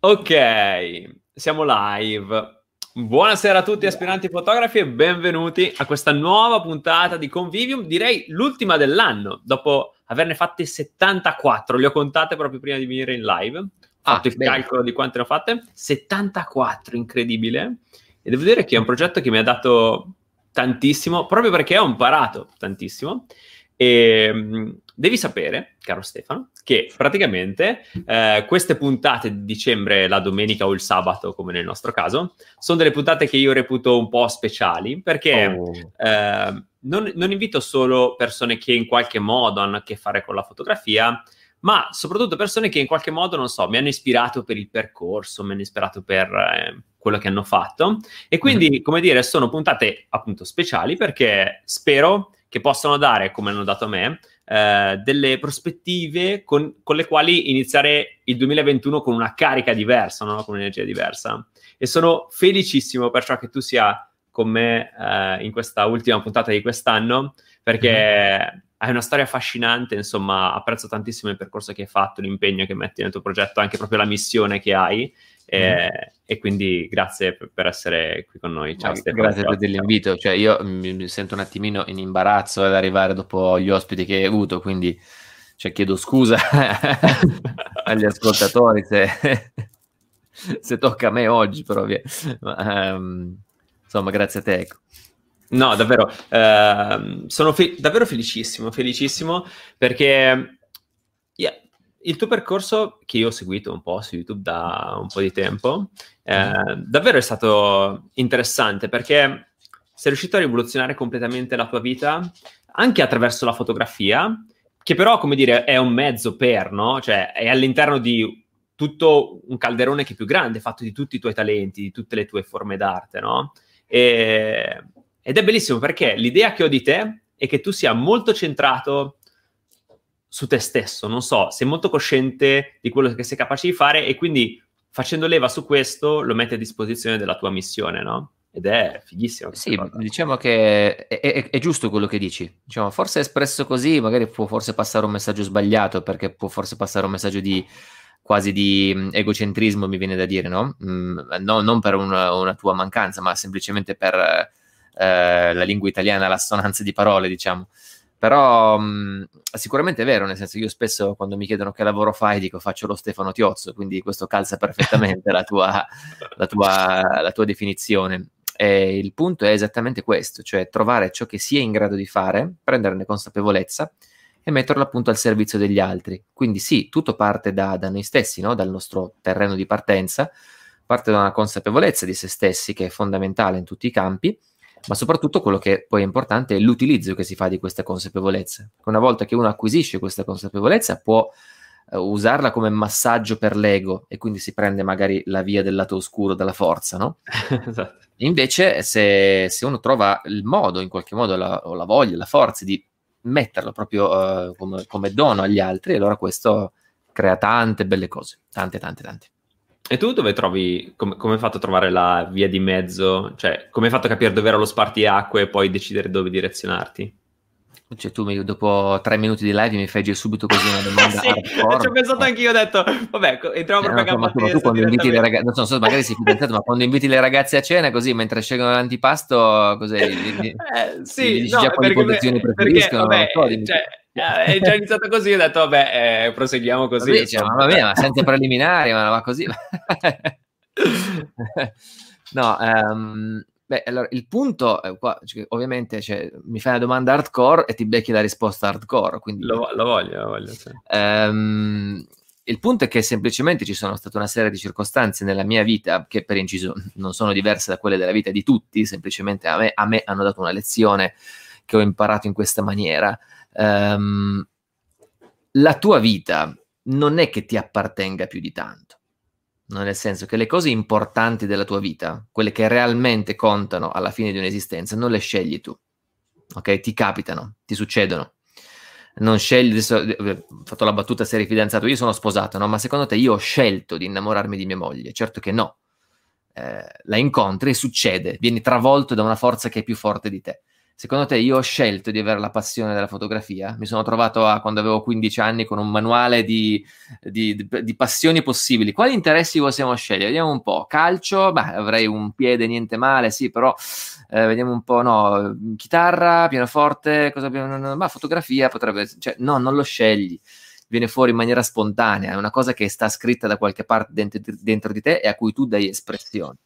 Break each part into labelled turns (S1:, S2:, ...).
S1: Ok, siamo live. Buonasera a tutti aspiranti fotografi e benvenuti a questa nuova puntata di Convivium, direi l'ultima dell'anno, dopo averne fatte 74, le ho contate proprio prima di venire in live, ho ah, fatto il bene. calcolo di quante ne ho fatte, 74, incredibile, e devo dire che è un progetto che mi ha dato tantissimo, proprio perché ho imparato tantissimo, e mm, devi sapere, caro Stefano, che praticamente eh, queste puntate di dicembre, la domenica o il sabato, come nel nostro caso, sono delle puntate che io reputo un po' speciali perché oh. eh, non, non, invito solo persone che in qualche modo hanno a che fare con la fotografia, ma soprattutto persone che in qualche modo, non so, mi hanno ispirato per il percorso, mi hanno ispirato per eh, quello che hanno fatto. E quindi, mm. come dire, sono puntate appunto speciali perché spero che possano dare, come hanno dato a me, eh, delle prospettive con, con, le quali iniziare il 2021 con una carica diversa, no? con un'energia diversa. E sono felicissimo perciò che tu sia con me eh, in questa ultima puntata di quest'anno, perché mm-hmm. hai una storia affascinante, insomma, apprezzo tantissimo il percorso che hai fatto, l'impegno che metti nel tuo progetto, anche proprio la missione che hai eh, mm. E quindi grazie per, per, essere qui con noi.
S2: Ciao, Stefano, grazie per l'invito. Cioè, io mi, sento un attimino in imbarazzo ad arrivare dopo gli ospiti che hai avuto, quindi cioè, chiedo scusa agli ascoltatori se, se, tocca a me oggi, però. Ma, um, insomma, grazie a te. Ecco.
S1: No, davvero, eh, sono fe- davvero felicissimo, felicissimo perché il tuo percorso, che io ho seguito un po' su YouTube da un po' di tempo, eh, davvero è stato interessante perché sei riuscito a rivoluzionare completamente la tua vita anche attraverso la fotografia, che però, come dire, è un mezzo per, no? Cioè, è all'interno di tutto un calderone che è più grande, fatto di tutti i tuoi talenti, di tutte le tue forme d'arte, no? E, ed è bellissimo perché l'idea che ho di te è che tu sia molto centrato su te stesso, non so, sei molto cosciente di quello che sei capace di fare e quindi facendo leva su questo lo metti a disposizione della tua missione, no? Ed è fighissimo.
S2: Sì, cosa. diciamo che è, è, è, giusto quello che dici. Diciamo, forse espresso così, magari può forse passare un messaggio sbagliato, perché può forse passare un messaggio di quasi di mm, egocentrismo, mi viene da dire, no? Mm, no non per una, una, tua mancanza, ma semplicemente per eh, la lingua italiana, l'assonanza di parole, diciamo. Però mh, sicuramente è vero, nel senso io spesso quando mi chiedono che lavoro fai dico faccio lo Stefano Tiozzo, quindi questo calza perfettamente la, tua, la, tua, la tua definizione. E il punto è esattamente questo, cioè trovare ciò che si è in grado di fare, prenderne consapevolezza e metterlo appunto al servizio degli altri. Quindi sì, tutto parte da, da noi stessi, no? dal nostro terreno di partenza, parte da una consapevolezza di se stessi che è fondamentale in tutti i campi ma soprattutto quello che poi è importante è l'utilizzo che si fa di queste consapevolezze. Una volta che uno acquisisce questa consapevolezza può uh, usarla come massaggio per l'ego e quindi si prende magari la via del lato oscuro della forza, no? esatto. Invece se, se, uno trova il modo, in qualche modo, la, o la voglia, la forza di metterlo proprio uh, come, come dono agli altri, allora questo crea tante belle cose, tante, tante, tante.
S1: E tu dove trovi, come, come hai fatto a trovare la via di mezzo? Cioè, come hai fatto a capire dove era lo spartiacque e poi decidere dove direzionarti?
S2: Cioè, tu mi, dopo tre minuti di live mi fai subito così una domanda
S1: sì, Ci ho pensato anchio, ho detto, vabbè, entriamo proprio
S2: eh, no, a ma tu quando inviti le ragazze, non so, magari sei fidanzato, ma quando inviti le ragazze a cena così, mentre scelgono l'antipasto, così,
S1: eh, sì, gli, no, già perché, posizioni preferiscono, vabbè, so, cioè, eh, è già iniziato così, ho detto vabbè, eh, proseguiamo così.
S2: Vabbè, cioè, ma vabbè, ma senza preliminari, ma va così. no, um, beh, allora, il punto, è qua, cioè, ovviamente, cioè, mi fai una domanda hardcore e ti becchi la risposta hardcore, quindi...
S1: Lo, lo voglio, lo voglio, sì.
S2: um, il punto è che semplicemente ci sono state una serie di circostanze nella mia vita che per inciso non sono diverse da quelle della vita di tutti, semplicemente a me, a me hanno dato una lezione che ho imparato in questa maniera um, la tua vita non è che ti appartenga più di tanto. No, nel senso che le cose importanti della tua vita, quelle che realmente contano alla fine di un'esistenza, non le scegli tu. Ok? Ti capitano, ti succedono. Non scegli, adesso eh, ho fatto la battuta se eri fidanzato, io sono sposato, no? Ma secondo te io ho scelto di innamorarmi di mia moglie? Certo che no. Eh, la incontri e succede, vieni travolto da una forza che è più forte di te Secondo te io ho scelto di avere la passione della fotografia? Mi sono trovato a, quando avevo 15 anni con un manuale di, di, di, di passioni possibili. Quali interessi possiamo scegliere? Vediamo un po'. Calcio? Beh, avrei un piede, niente male, sì, però eh, vediamo un po', no. Chitarra, pianoforte, cosa abbiamo? Ma fotografia potrebbe... Cioè, no, non lo scegli. Viene fuori in maniera spontanea, è una cosa che sta scritta da qualche parte dentro, dentro di te e a cui tu dai espressione.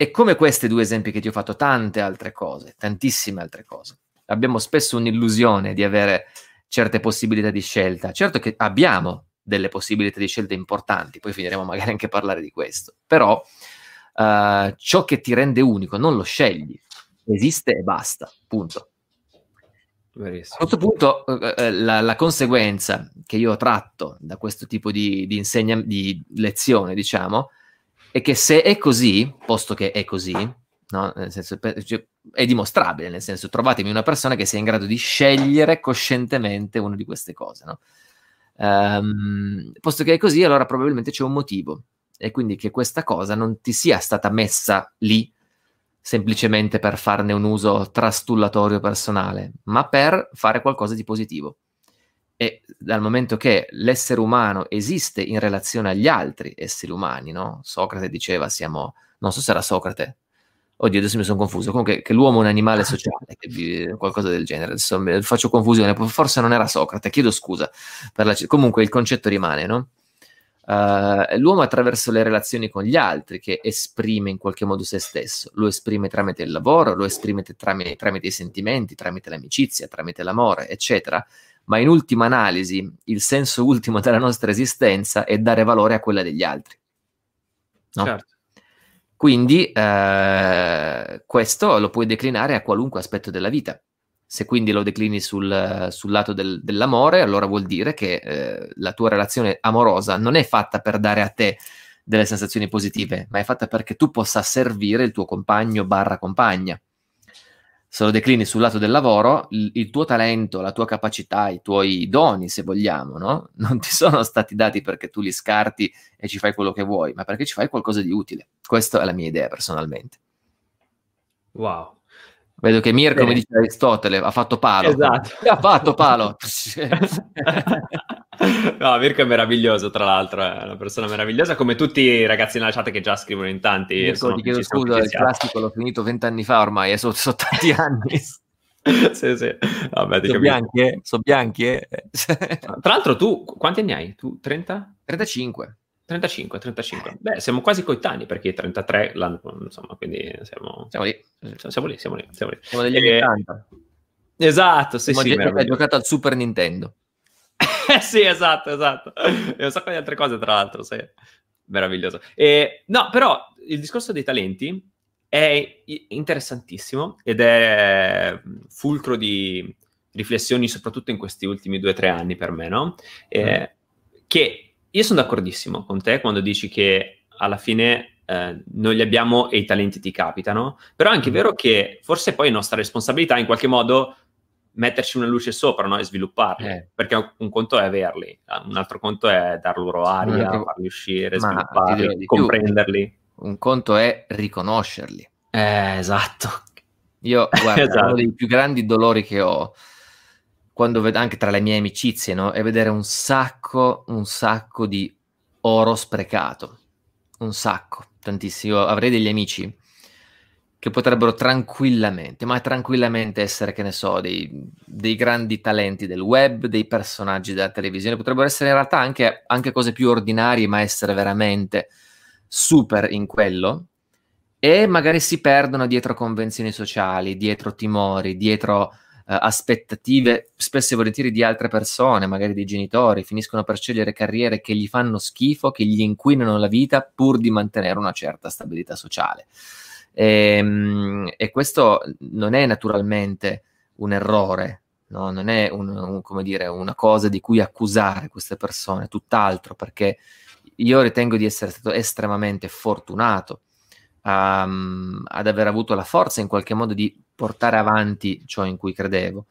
S2: E come questi due esempi che ti ho fatto, tante altre cose, tantissime altre cose. Abbiamo spesso un'illusione di avere certe possibilità di scelta. Certo che abbiamo delle possibilità di scelta importanti, poi finiremo magari anche a parlare di questo, però uh, ciò che ti rende unico non lo scegli, esiste e basta, punto. Verissimo. A questo punto uh, la, la, conseguenza che io ho tratto da questo tipo di, di, insegna- di lezione, diciamo, e che se è così, posto che è così, no? senso, cioè, è dimostrabile, nel senso trovatemi una persona che sia in grado di scegliere coscientemente una di queste cose. No? Um, posto che è così, allora probabilmente c'è un motivo e quindi che questa cosa non ti sia stata messa lì semplicemente per farne un uso trastullatorio personale, ma per fare qualcosa di positivo. E dal momento che l'essere umano esiste in relazione agli altri esseri umani, no? Socrate diceva siamo, non so se era Socrate, oddio adesso mi sono confuso, comunque che l'uomo è un animale sociale, qualcosa del genere, adesso faccio confusione, forse non era Socrate, chiedo scusa, la, comunque il concetto rimane, no? Uh, l'uomo attraverso le relazioni con gli altri che esprime in qualche modo se stesso, lo esprime tramite il lavoro, lo esprime tramite, tramite i sentimenti, tramite l'amicizia, tramite l'amore, eccetera, ma in ultima analisi il senso ultimo della nostra esistenza è dare valore a quella degli altri. No? Certo. Quindi eh, questo lo puoi declinare a qualunque aspetto della vita. Se quindi lo declini sul, sul lato del, dell'amore, allora vuol dire che eh, la tua relazione amorosa non è fatta per dare a te delle sensazioni positive, ma è fatta perché tu possa servire il tuo compagno barra compagna se lo declini sul lato del lavoro, il, il, tuo talento, la tua capacità, i tuoi doni, se vogliamo, no? non ti sono stati dati perché tu li scarti e ci fai quello che vuoi, ma perché ci fai qualcosa di utile. Questa è la mia idea personalmente.
S1: Wow.
S2: Vedo che Mirko, come dice Aristotele, ha fatto palo.
S1: Esatto.
S2: Ha fatto palo.
S1: no, Mirko è meraviglioso, tra l'altro, è una persona meravigliosa, come tutti i ragazzi nella chat che già scrivono in tanti.
S2: Mirko, ti chiedo scusa, il classico l'ho finito vent'anni fa ormai, sono, sono tanti anni.
S1: sì, sì. Vabbè,
S2: sono bianchi, eh? Sono bianchi, eh?
S1: Tra l'altro tu, quanti anni hai? Tu 30?
S2: 35.
S1: 35, 35. Beh, siamo quasi coetanei perché 33 l'anno, insomma, quindi siamo...
S2: Siamo lì.
S1: Siamo lì, siamo lì. Siamo, lì.
S2: siamo degli anni 80.
S1: Esatto, sì, siamo sì.
S2: Hai giocato al Super Nintendo.
S1: Eh sì, esatto, esatto. E un sacco di altre cose, tra l'altro, sì. Meraviglioso. E, no, però il discorso dei talenti è interessantissimo ed è fulcro di riflessioni, soprattutto in questi ultimi due o tre anni per me, no? Eh, mm. Che io sono d'accordissimo con te quando dici che alla fine eh, non li abbiamo e i talenti ti capitano, però è anche mm. vero che forse poi è nostra responsabilità in qualche modo metterci una luce sopra no? e svilupparli, eh. perché un conto è averli, un altro conto è dar loro aria, no, farli uscire, svilupparli, comprenderli.
S2: Un conto è riconoscerli.
S1: Eh, esatto.
S2: Io, guarda, esatto. uno dei più grandi dolori che ho, quando vedo anche tra le mie amicizie, no? è vedere un sacco, un sacco di oro sprecato. Un sacco, tantissimo. Avrei degli amici che potrebbero tranquillamente, ma tranquillamente essere, che ne so, dei, dei, grandi talenti del web, dei personaggi della televisione, potrebbero essere in realtà anche, anche cose più ordinarie, ma essere veramente super in quello, e magari si perdono dietro convenzioni sociali, dietro timori, dietro aspettative spesso e volentieri di altre persone, magari dei genitori, finiscono per scegliere carriere che gli fanno schifo, che gli inquinano la vita pur di mantenere una certa stabilità sociale. E, ehm, e questo non è naturalmente un errore, no? non è un, un, dire, una cosa di cui accusare queste persone, tutt'altro, perché io ritengo di essere stato estremamente fortunato um, ad aver avuto la forza in qualche modo di portare avanti ciò in cui credevo.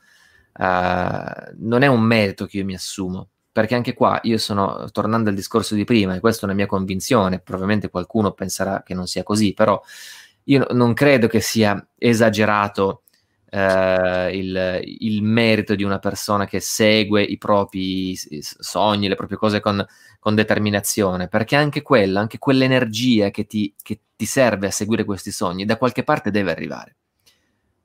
S2: Uh, non è un merito che io mi assumo, perché anche qua io sono, tornando al discorso di prima, e questa è una mia convinzione, probabilmente qualcuno penserà che non sia così, però io non credo che sia esagerato eh, il, il, merito di una persona che segue i propri sogni, le proprie cose con, con determinazione, perché anche quella, anche quell'energia che ti, che ti, serve a seguire questi sogni, da qualche parte deve arrivare.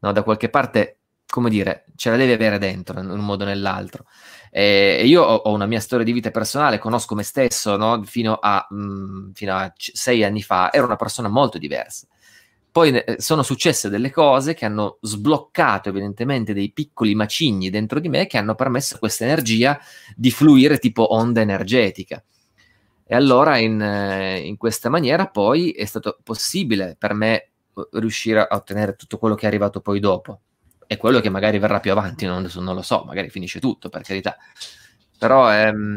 S2: No, da qualche parte, come dire, ce la devi avere dentro in un modo o nell'altro. E io ho, una mia storia di vita personale, conosco me stesso, no? fino, a, mh, mm, fino a sei anni fa ero una persona molto diversa poi eh, sono successe delle cose che hanno sbloccato evidentemente dei piccoli macigni dentro di me che hanno permesso a questa energia di fluire tipo onda energetica. E allora in, eh, in questa maniera poi è stato possibile per me eh, riuscire a ottenere tutto quello che è arrivato poi dopo e quello che magari verrà più avanti, non, non lo so, magari finisce tutto per carità. Però ehm,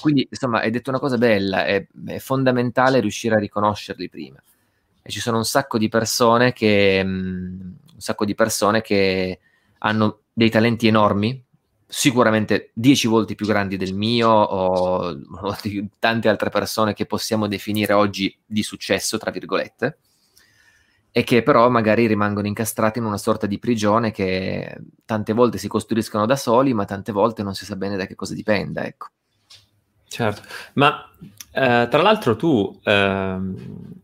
S2: quindi insomma hai detto una cosa bella, è, è fondamentale riuscire a riconoscerli prima e ci sono un sacco di persone che, um, un sacco di persone che hanno dei talenti enormi, sicuramente dieci volte più grandi del mio o, o di tante altre persone che possiamo definire oggi di successo, tra virgolette, e che però magari rimangono incastrati in una sorta di prigione che tante volte si costruiscono da soli, ma tante volte non si sa bene da che cosa dipenda, ecco.
S1: Certo, ma eh, tra l'altro tu ehm,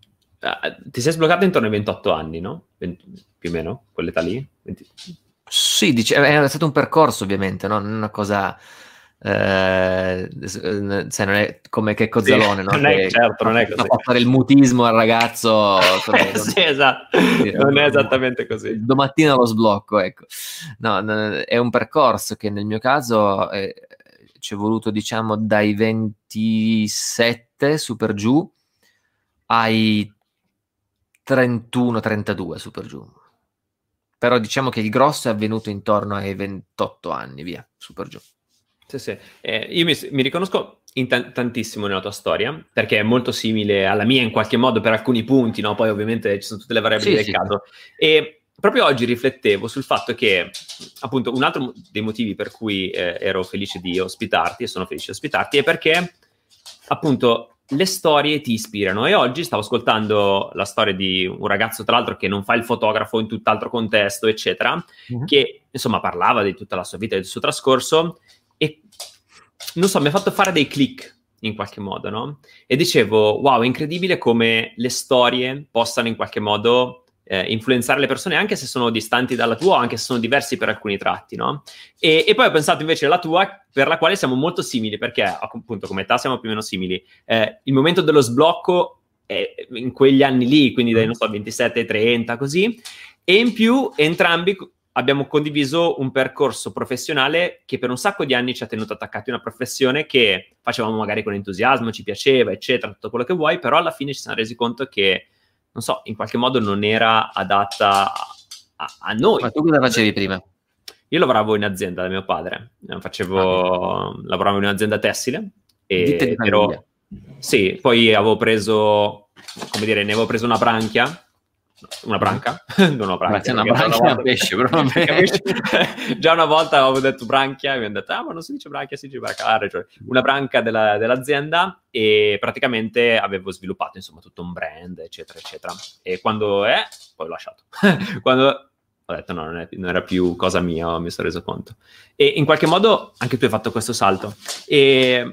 S1: ti sei sbloccato intorno ai 28 anni, no? 20, più o meno, quell'età lì? 20...
S2: Sì, dice, è stato un percorso ovviamente, no? Non una cosa... Eh, cioè non è come che Cozzalone,
S1: sì, no? Non è, certo, non è così.
S2: Fa fare il mutismo al ragazzo.
S1: eh, sì, esatto. Sì, non è esattamente così.
S2: Domattina lo sblocco, ecco. No, è un percorso che nel mio caso ci è voluto, diciamo, dai 27 su per giù ai 31-32 su per giù. Però diciamo che il grosso è avvenuto intorno ai 28 anni, via, su per giù.
S1: Sì, sì. Eh, io mi, mi, riconosco t- tantissimo nella tua storia, perché è molto simile alla mia in qualche modo per alcuni punti, no? Poi ovviamente ci sono tutte le variabili sì, del caso. E proprio oggi riflettevo sul fatto che, appunto, un altro dei motivi per cui eh, ero felice di ospitarti e sono felice di ospitarti è perché, appunto, le storie ti ispirano e oggi stavo ascoltando la storia di un ragazzo tra l'altro che non fa il fotografo in tutt'altro contesto eccetera uh-huh. che insomma parlava di tutta la sua vita e del suo trascorso e non so mi ha fatto fare dei click in qualche modo no? e dicevo wow è incredibile come le storie possano in qualche modo eh, influenzare le persone anche se sono distanti dalla tua anche se sono diversi per alcuni tratti, no? E, e, poi ho pensato invece alla tua, per la quale siamo molto simili, perché appunto come età siamo più o meno simili. Eh, il momento dello sblocco è in quegli anni lì, quindi dai, non so, 27 30, così, e in più entrambi abbiamo condiviso un percorso professionale che per un sacco di anni ci ha tenuto attaccati a una professione che facevamo magari con entusiasmo, ci piaceva, eccetera, tutto quello che vuoi, però alla fine ci siamo resi conto che non so, in qualche modo non era adatta a, a noi.
S2: Ma tu cosa facevi prima?
S1: Io lavoravo in azienda da mio padre, facevo, ah, lavoravo in un'azienda tessile e ero, sì, poi avevo preso, come dire, ne avevo preso una branchia una branca? non una branca.
S2: una branca una volta... pesce, però
S1: Già una volta avevo detto branchia e mi hanno detto, ah, ma non si dice branchia, si dice branca. Ah, ragione. Una branca della, dell'azienda e praticamente avevo sviluppato, insomma, tutto un brand, eccetera, eccetera. E quando è, poi ho lasciato. quando ho detto no, non, è, non, era più cosa mia, mi sono reso conto. E in qualche modo anche tu hai fatto questo salto. E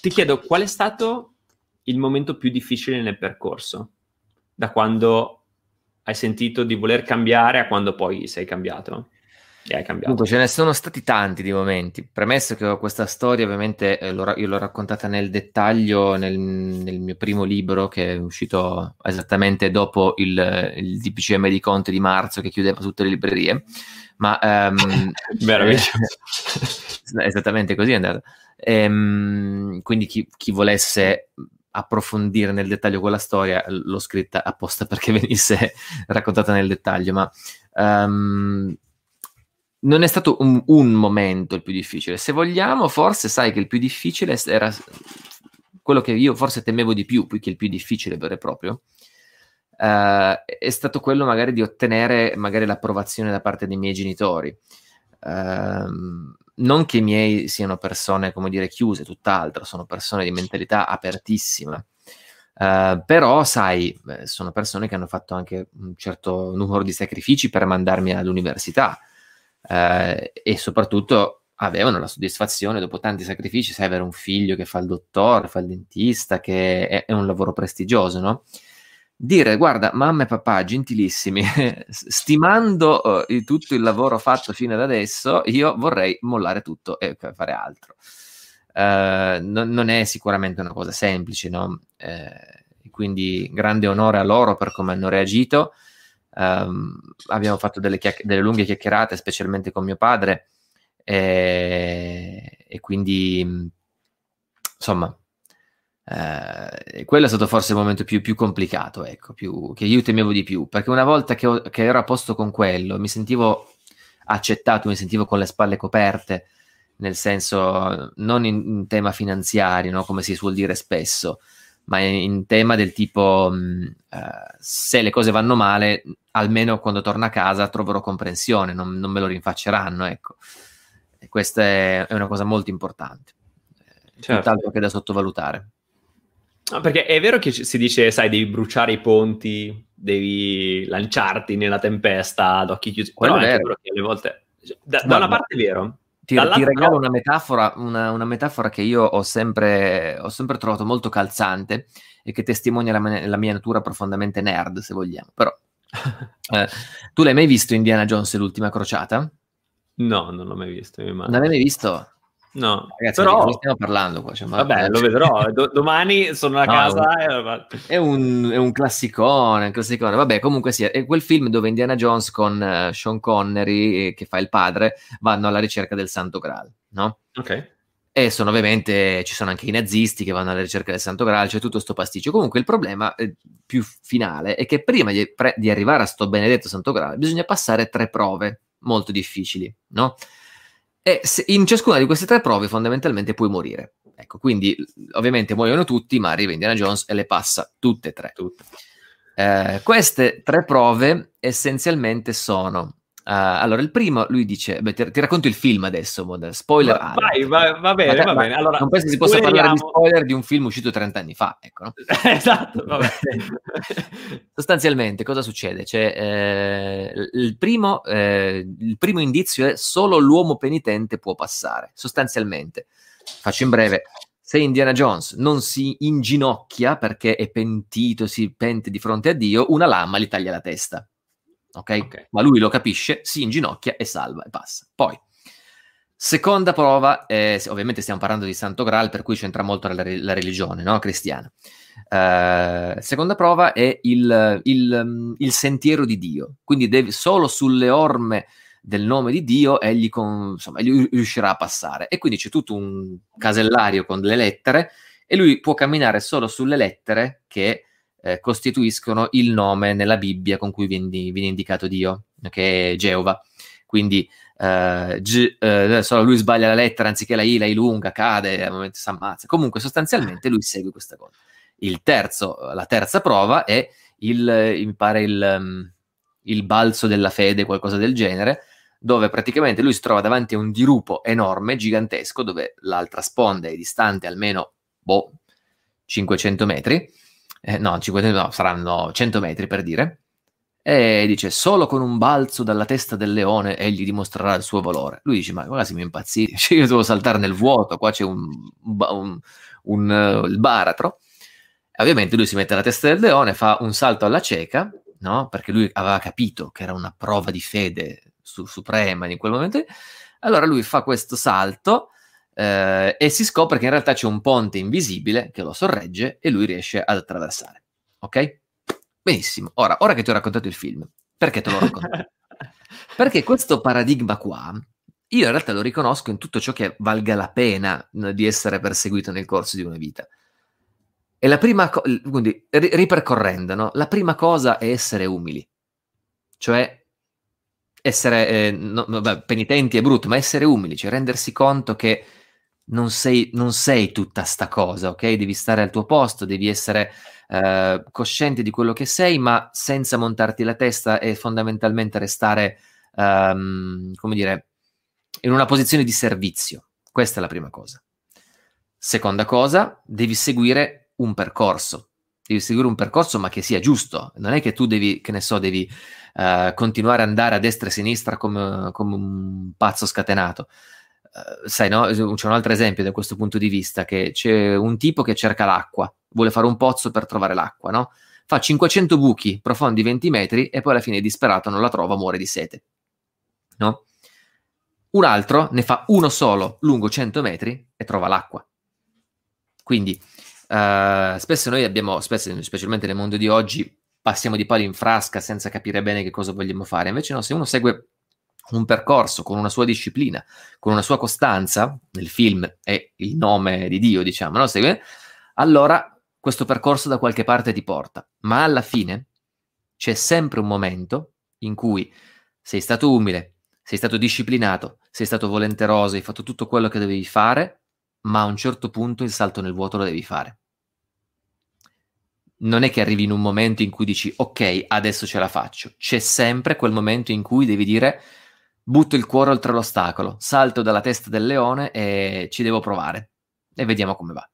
S1: ti chiedo, qual è stato il momento più difficile nel percorso? Da quando hai sentito di voler cambiare a quando poi sei cambiato? E hai cambiato.
S2: Dunque, ce ne sono stati tanti di momenti. Premesso che questa storia, ovviamente, eh, l'ho, io l'ho raccontata nel dettaglio nel, nel, mio primo libro, che è uscito esattamente dopo il, il DPCM di Conte di marzo, che chiudeva tutte le librerie. Ma
S1: meraviglioso.
S2: esattamente così è andato. Ehm, quindi chi, chi volesse approfondire nel dettaglio quella storia, l'ho scritta apposta perché venisse raccontata nel dettaglio, ma um, non è stato un, un, momento il più difficile. Se vogliamo, forse sai che il più difficile era quello che io forse temevo di più, più che il più difficile vero e proprio. Uh, è stato quello magari di ottenere magari l'approvazione da parte dei miei genitori. Uh, non che i miei siano persone, come dire, chiuse, tutt'altro, sono persone di mentalità apertissima. Uh, però, sai, sono persone che hanno fatto anche un certo numero di sacrifici per mandarmi all'università uh, e soprattutto avevano la soddisfazione dopo tanti sacrifici, sai, avere un figlio che fa il dottore, fa il dentista, che è, è un lavoro prestigioso, no? Dire, guarda, mamma e papà, gentilissimi, stimando uh, tutto il lavoro fatto fino ad adesso, io vorrei mollare tutto e fare altro. Uh, non, non, è sicuramente una cosa semplice, no? Uh, quindi grande onore a loro per come hanno reagito. Um, abbiamo fatto delle, chiacch- delle, lunghe chiacchierate, specialmente con mio padre, e, e quindi insomma eh, quello è stato forse il momento più, più complicato, ecco, più, che io temevo di più, perché una volta che, ho, che, ero a posto con quello, mi sentivo accettato, mi sentivo con le spalle coperte, nel senso non in, in tema finanziario, no? come si suol dire spesso, ma in, in tema del tipo mh, uh, se le cose vanno male, almeno quando torno a casa troverò comprensione, non, non me lo rinfacceranno, ecco. E questa è, è una cosa molto importante, certo. tutt'altro che da sottovalutare.
S1: No, perché è vero che si dice, sai, devi bruciare i ponti, devi lanciarti nella tempesta ad occhi chiusi. Quello Però è vero che alle volte... Cioè, da, da una parte è vero.
S2: Ti, ti regalo una metafora, una, una metafora, che io ho sempre, ho sempre, trovato molto calzante e che testimonia la, la mia natura profondamente nerd, se vogliamo. Però, eh, tu l'hai mai visto Indiana Jones l'ultima crociata?
S1: No, non l'ho mai visto.
S2: Non l'hai mai visto?
S1: No,
S2: Ragazzi, però... di stiamo parlando qua? Cioè,
S1: Vabbè, lo vedrò. Do- domani sono a no, casa.
S2: È un, è un classicone, un classicone. Vabbè, comunque sì, è quel film dove Indiana Jones con uh, Sean Connery, eh, che fa il padre, vanno alla ricerca del Santo Graal, no?
S1: Ok.
S2: E sono ovviamente, ci sono anche i nazisti che vanno alla ricerca del Santo Graal, c'è tutto questo pasticcio. Comunque il problema eh, più finale è che prima di, pre- di arrivare a sto benedetto Santo Graal bisogna passare tre prove molto difficili, no? E in ciascuna di queste tre prove fondamentalmente puoi morire. Ecco, quindi ovviamente muoiono tutti, ma arriva Indiana Jones e le passa tutte e tre. Tutte. Eh, queste tre prove essenzialmente sono allora, il primo, lui dice, beh, ti, ti, racconto il film adesso, mod, spoiler.
S1: Va, vai, va, va, bene, va bene. Allora,
S2: non penso si possa parlare di spoiler di un film uscito 30 anni fa, ecco, no?
S1: esatto,
S2: Sostanzialmente, cosa succede? Cioè, eh, il, primo, eh, il primo indizio è solo l'uomo penitente può passare, sostanzialmente. Faccio in breve, se Indiana Jones non si inginocchia perché è pentito, si pente di fronte a Dio, una lama gli taglia la testa okay? ok? Ma lui lo capisce, si inginocchia e salva e passa. Poi, seconda prova, eh, ovviamente stiamo parlando di Santo Graal, per cui c'entra molto la, la religione no? cristiana. Uh, seconda prova è il, il, il, sentiero di Dio, quindi devi, solo sulle orme del nome di Dio egli, con, insomma, egli riuscirà a passare. E quindi c'è tutto un casellario con delle lettere e lui può camminare solo sulle lettere che eh, costituiscono il nome nella Bibbia con cui viene, viene indicato Dio, che è Geova. Quindi eh, G, eh, lui sbaglia la lettera anziché la I, la I lunga, cade, al momento si ammazza. Comunque sostanzialmente lui segue questa cosa. Terzo, la terza prova è il, mi pare il, mm, il balzo della fede, qualcosa del genere, dove praticamente lui si trova davanti a un dirupo enorme, gigantesco, dove l'altra sponda è distante almeno boh, 500 metri, eh, no, 50, no, saranno 100 metri per dire, e dice solo con un balzo dalla testa del leone egli dimostrerà il suo valore. Lui dice ma quasi mi cioè, io devo saltare nel vuoto, qua c'è un, un, un uh, il baratro. Ovviamente lui si mette alla testa del leone, fa un salto alla cieca, no? perché lui aveva capito che era una prova di fede su, suprema in quel momento. Allora lui fa questo salto eh, e si scopre che in realtà c'è un ponte invisibile che lo sorregge e lui riesce ad attraversare. Ok? Benissimo. Ora, ora che ti ho raccontato il film, perché te lo racconto? perché questo paradigma qua, io in realtà lo riconosco in tutto ciò che valga la pena di essere perseguito nel corso di una vita. E la prima cosa, quindi ripercorrendo, no? la prima cosa è essere umili, cioè essere eh, no, vabbè, penitenti è brutto, ma essere umili, cioè rendersi conto che non sei, non sei tutta sta cosa, ok? Devi stare al tuo posto, devi essere eh, cosciente di quello che sei, ma senza montarti la testa e fondamentalmente restare, um, come dire, in una posizione di servizio. Questa è la prima cosa. Seconda cosa, devi seguire un percorso. devi seguire un percorso ma che sia giusto, non è che tu devi, che ne so, devi uh, continuare ad andare a destra e a sinistra come, come un pazzo scatenato. Uh, sai, no? C'è un altro esempio da questo punto di vista, che c'è un tipo che cerca l'acqua, vuole fare un pozzo per trovare l'acqua, no? Fa 500 buchi profondi 20 metri e poi alla fine disperato non la trova, muore di sete, no? Un altro ne fa uno solo lungo 100 metri e trova l'acqua. Quindi Uh, spesso noi abbiamo, spesso, specialmente nel mondo di oggi, passiamo di palo in frasca senza capire bene che cosa vogliamo fare. Invece no, se uno segue un percorso con una sua disciplina, con una sua costanza, nel film è il nome di Dio, diciamo, no? Segue, allora questo percorso da qualche parte ti porta. Ma alla fine c'è sempre un momento in cui sei stato umile, sei stato disciplinato, sei stato volenteroso, hai fatto tutto quello che dovevi fare ma a un certo punto il salto nel vuoto lo devi fare. Non è che arrivi in un momento in cui dici ok, adesso ce la faccio. C'è sempre quel momento in cui devi dire butto il cuore oltre l'ostacolo, salto dalla testa del leone e ci devo provare e vediamo come va.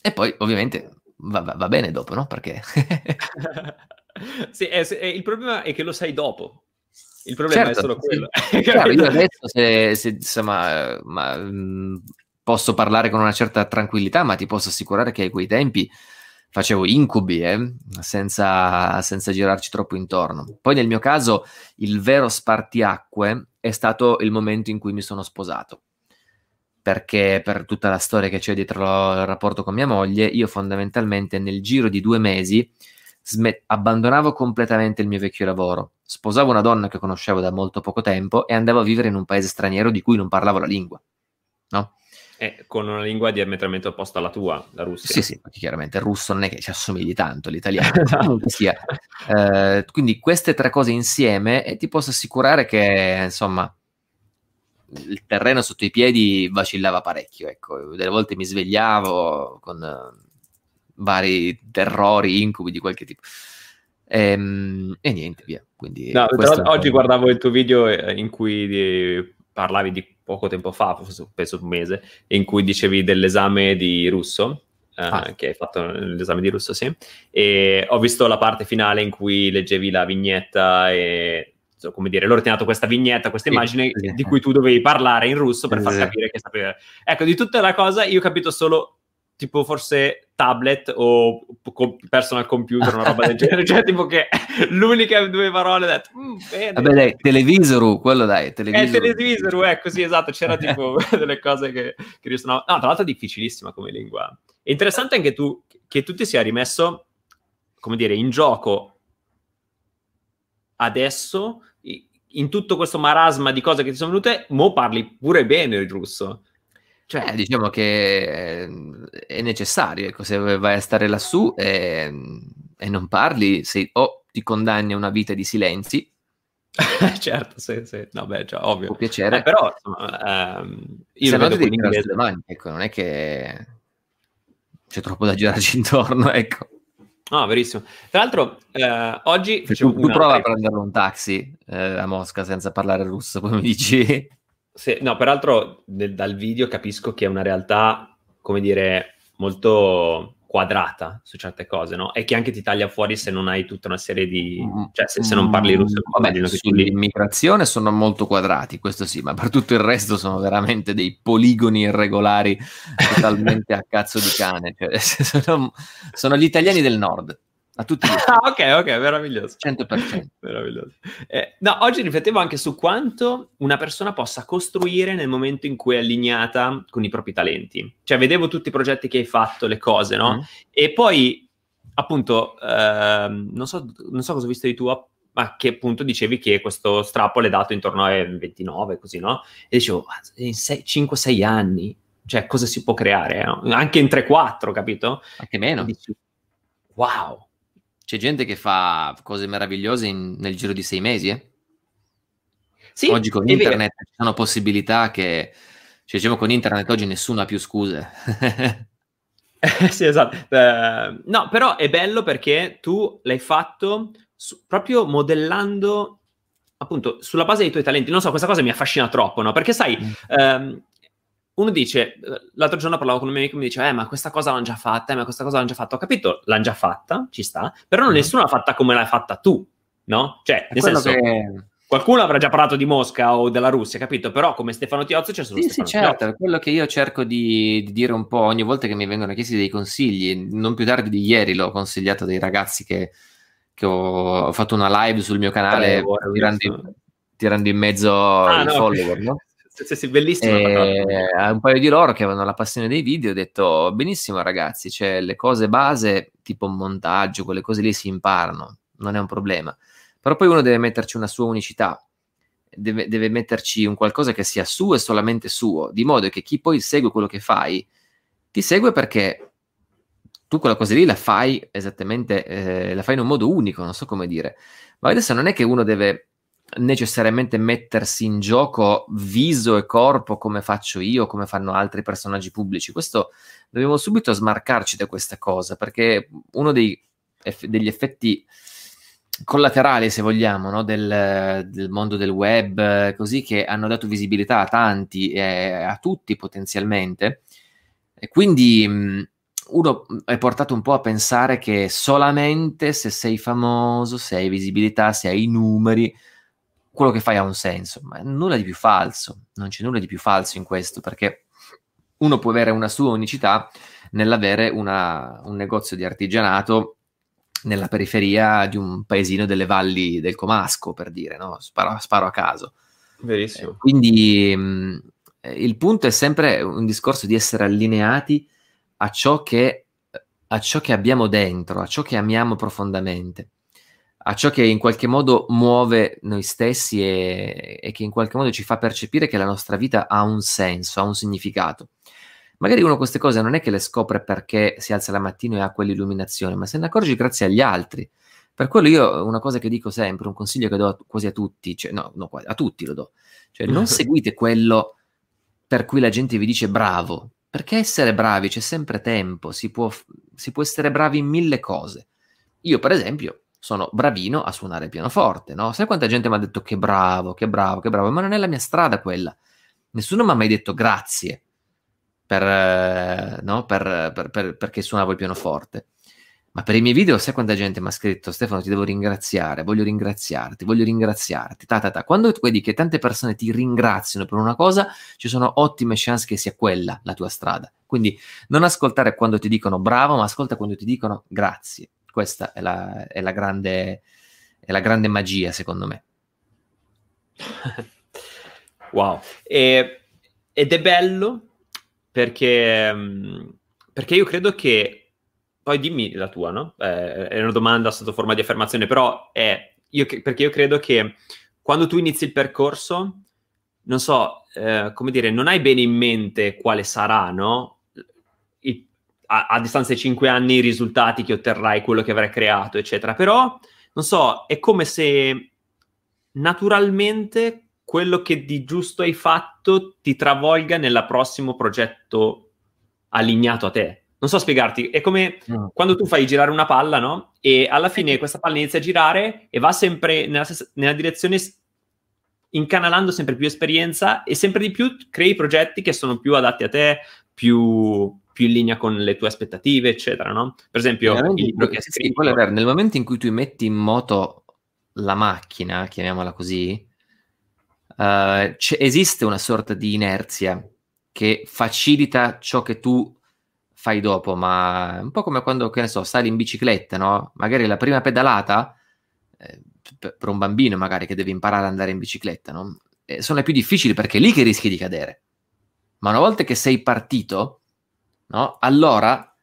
S2: E poi ovviamente va, va, va bene dopo, no? Perché...
S1: sì, è, è, il problema è che lo sai dopo, il problema certo, è solo quello.
S2: Sì. Chiaro, io adesso se, se insomma, ma, mh, posso parlare con una certa tranquillità, ma ti posso assicurare che a quei tempi facevo incubi, eh, senza, senza girarci troppo intorno. Poi nel mio caso il vero spartiacque è stato il momento in cui mi sono sposato perché per tutta la storia che c'è dietro il rapporto con mia moglie, io fondamentalmente nel giro di due mesi smet- abbandonavo completamente il mio vecchio lavoro, sposavo una donna che conoscevo da molto poco tempo e andavo a vivere in un paese straniero di cui non parlavo la lingua, no?
S1: Eh, con una lingua diametralmente opposta alla tua, la Russia.
S2: Sì, sì, chiaramente il russo non è che ci assomigli tanto all'italiano. sia. Eh, quindi queste tre cose insieme e ti posso assicurare che, insomma, il terreno sotto i piedi vacillava parecchio, ecco. Delle volte mi svegliavo con vari terrori, incubi di qualche tipo. E, ehm, e niente, via. Quindi
S1: no, oggi guardavo il tuo video eh, in cui di, parlavi di poco tempo fa, penso un mese, in cui dicevi dell'esame di russo. Eh, ah. che hai fatto l'esame di russo, sì. E ho visto la parte finale in cui leggevi la vignetta e come dire, loro ti hanno dato questa vignetta, questa immagine sì, sì. di cui tu dovevi parlare in russo per far capire che sapevi. Ecco, di tutta la cosa io ho capito solo tipo forse tablet o personal computer, una roba del genere, cioè tipo che l'unica due parole ho detto, mm, bene.
S2: Vabbè dai, televisoru, quello dai,
S1: televisoru. Eh, televisoru, ecco, sì, esatto, c'era tipo delle cose che, che risuonavano. No, tra l'altro è difficilissima come lingua. È interessante anche tu, che tu ti sia rimesso, come dire, in gioco adesso, in tutto questo marasma di cose che ti sono venute, mo parli pure bene il russo.
S2: Cioè, diciamo che è necessario, ecco, se vai a stare lassù e, e non parli, sei, o ti condanni a una vita di silenzi.
S1: certo, sì, sì, no, beh, cioè, ovvio.
S2: Può piacere.
S1: Eh, però, insomma, ehm,
S2: io se no ti devi le mani, ecco, non è che c'è troppo da girarci intorno, ecco.
S1: No, verissimo. Tra l'altro, eh, oggi...
S2: Tu, tu prova a prendere un taxi eh, a Mosca senza parlare russo, poi mi dici...
S1: Sì, no, peraltro nel, dal video capisco che è una realtà, come dire, molto quadrata su certe cose, no? E che anche ti taglia fuori se non hai tutta una serie di... Mm, cioè se, se non parli russo.
S2: Mm, vabbè, sull'immigrazione sono molto quadrati, questo sì, ma per tutto il resto sono veramente dei poligoni irregolari totalmente a cazzo di cane. Cioè, sono, sono gli italiani del nord. A tutti
S1: ah, ok, ok, meraviglioso.
S2: 100%.
S1: meraviglioso. Eh, no, oggi riflettevo anche su quanto una persona possa costruire nel momento in cui è allineata con i propri talenti. Cioè, vedevo tutti i progetti che hai fatto, le cose, no? Mm. E poi, appunto, ehm, non, so, non so cosa ho visto di tu, ma che appunto dicevi che questo strappo l'hai dato intorno ai 29, così, no? E dicevo, in 5-6 anni, cioè, cosa si può creare? No? Anche in 3-4, capito?
S2: Anche meno. Dici,
S1: wow!
S2: C'è gente che fa cose meravigliose in, nel giro di sei mesi, eh?
S1: Sì,
S2: oggi con internet ci sono possibilità che, cioè, diciamo con internet oggi nessuno ha più scuse.
S1: sì, esatto. Uh, no, però è bello perché tu l'hai fatto su, proprio modellando appunto sulla base dei tuoi talenti. Non so, questa cosa mi affascina troppo, no? Perché sai, mm. um, uno dice, l'altro giorno parlavo con un mio amico e mi dice, eh, ma questa cosa l'hanno già fatta, eh, ma questa cosa l'hanno già fatta. Ho capito, l'hanno già fatta, ci sta, però non mm. nessuno l'ha fatta come l'hai fatta tu, no? Cioè, nel senso, che... qualcuno avrà già parlato di Mosca o della Russia, capito? Però come Stefano Tiozzo c'è solo
S2: sì,
S1: Stefano
S2: sì, certo, Tiozzo. quello che io cerco di, di, dire un po' ogni volta che mi vengono chiesti dei consigli, non più tardi di ieri l'ho consigliato a dei ragazzi che, che ho fatto una live sul mio canale tirando, tirando, in mezzo ah, i no, follower, no?
S1: Sì, sì, bellissimo.
S2: E a un paio di loro che avevano la passione dei video ho detto benissimo ragazzi, cioè le cose base tipo montaggio, quelle cose lì si imparano, non è un problema. Però poi uno deve metterci una sua unicità, deve, deve metterci un qualcosa che sia suo e solamente suo, di modo che chi poi segue quello che fai, ti segue perché tu quella cosa lì la fai esattamente, eh, la fai in un modo unico, non so come dire. Ma adesso non è che uno deve necessariamente mettersi in gioco viso e corpo come faccio io, come fanno altri personaggi pubblici. Questo dobbiamo subito smarcarci da questa cosa, perché uno dei, eff- degli effetti collaterali, se vogliamo, no? del, del, mondo del web, così che hanno dato visibilità a tanti e a tutti potenzialmente. E quindi mh, uno è portato un po' a pensare che solamente se sei famoso, se hai visibilità, se hai numeri, quello che fai ha un senso, ma nulla di più falso, non c'è nulla di più falso in questo, perché uno può avere una sua unicità nell'avere una, un negozio di artigianato nella periferia di un paesino delle valli del Comasco, per dire, no? sparo, sparo a caso.
S1: Verissimo.
S2: Eh, quindi mh, il punto è sempre un discorso di essere allineati a ciò che, a ciò che abbiamo dentro, a ciò che amiamo profondamente a ciò che in qualche modo muove noi stessi e, e, che in qualche modo ci fa percepire che la nostra vita ha un senso, ha un significato. Magari uno queste cose non è che le scopre perché si alza la mattina e ha quell'illuminazione, ma se ne accorge grazie agli altri. Per quello io una cosa che dico sempre, un consiglio che do a, quasi a tutti, cioè, no, no, a tutti lo do, cioè non seguite quello per cui la gente vi dice bravo, perché essere bravi c'è sempre tempo, si può, si può essere bravi in mille cose. Io per esempio sono bravino a suonare il pianoforte, no? Sai quanta gente mi ha detto che bravo, che bravo, che bravo, ma non è la mia strada quella. Nessuno mi ha mai detto grazie per, eh, no? per, per, per, perché suonavo il pianoforte. Ma per i miei video, sai quanta gente mi ha scritto Stefano, ti devo ringraziare, voglio ringraziarti, voglio ringraziarti. Ta, ta, ta. Quando tu vedi che tante persone ti ringraziano per una cosa, ci sono ottime chance che sia quella la tua strada. Quindi non ascoltare quando ti dicono bravo, ma ascolta quando ti dicono grazie. Questa è la, è la, grande, è la grande magia, secondo me.
S1: wow. E, ed è bello perché, mm, perché io credo che poi dimmi la tua, no? Eh, è una domanda sotto forma di affermazione, però è io, perché io credo che quando tu inizi il percorso, non so, eh, come dire, non hai bene in mente quale sarà, no? A, a, distanza di 5 anni i risultati che otterrai, quello che avrai creato, eccetera. Però, non so, è come se naturalmente quello che di giusto hai fatto ti travolga nel prossimo progetto allineato a te. Non so spiegarti, è come no. quando tu fai girare una palla, no? E alla fine questa palla inizia a girare e va sempre nella, stessa, nella direzione incanalando sempre più esperienza e sempre di più crei progetti che sono più adatti a te, più, più in linea con le tue aspettative, eccetera, no? Per esempio, il libro che
S2: sì, scritto... Vero, nel momento in cui tu metti in moto la macchina, chiamiamola così, uh, esiste una sorta di inerzia che facilita ciò che tu fai dopo, ma è un po' come quando, che ne so, sali in bicicletta, no? Magari la prima pedalata, eh, per un bambino magari che deve imparare ad andare in bicicletta, no? eh, sono le più difficili perché è lì che rischi di cadere. Ma una volta che sei partito, no? Allora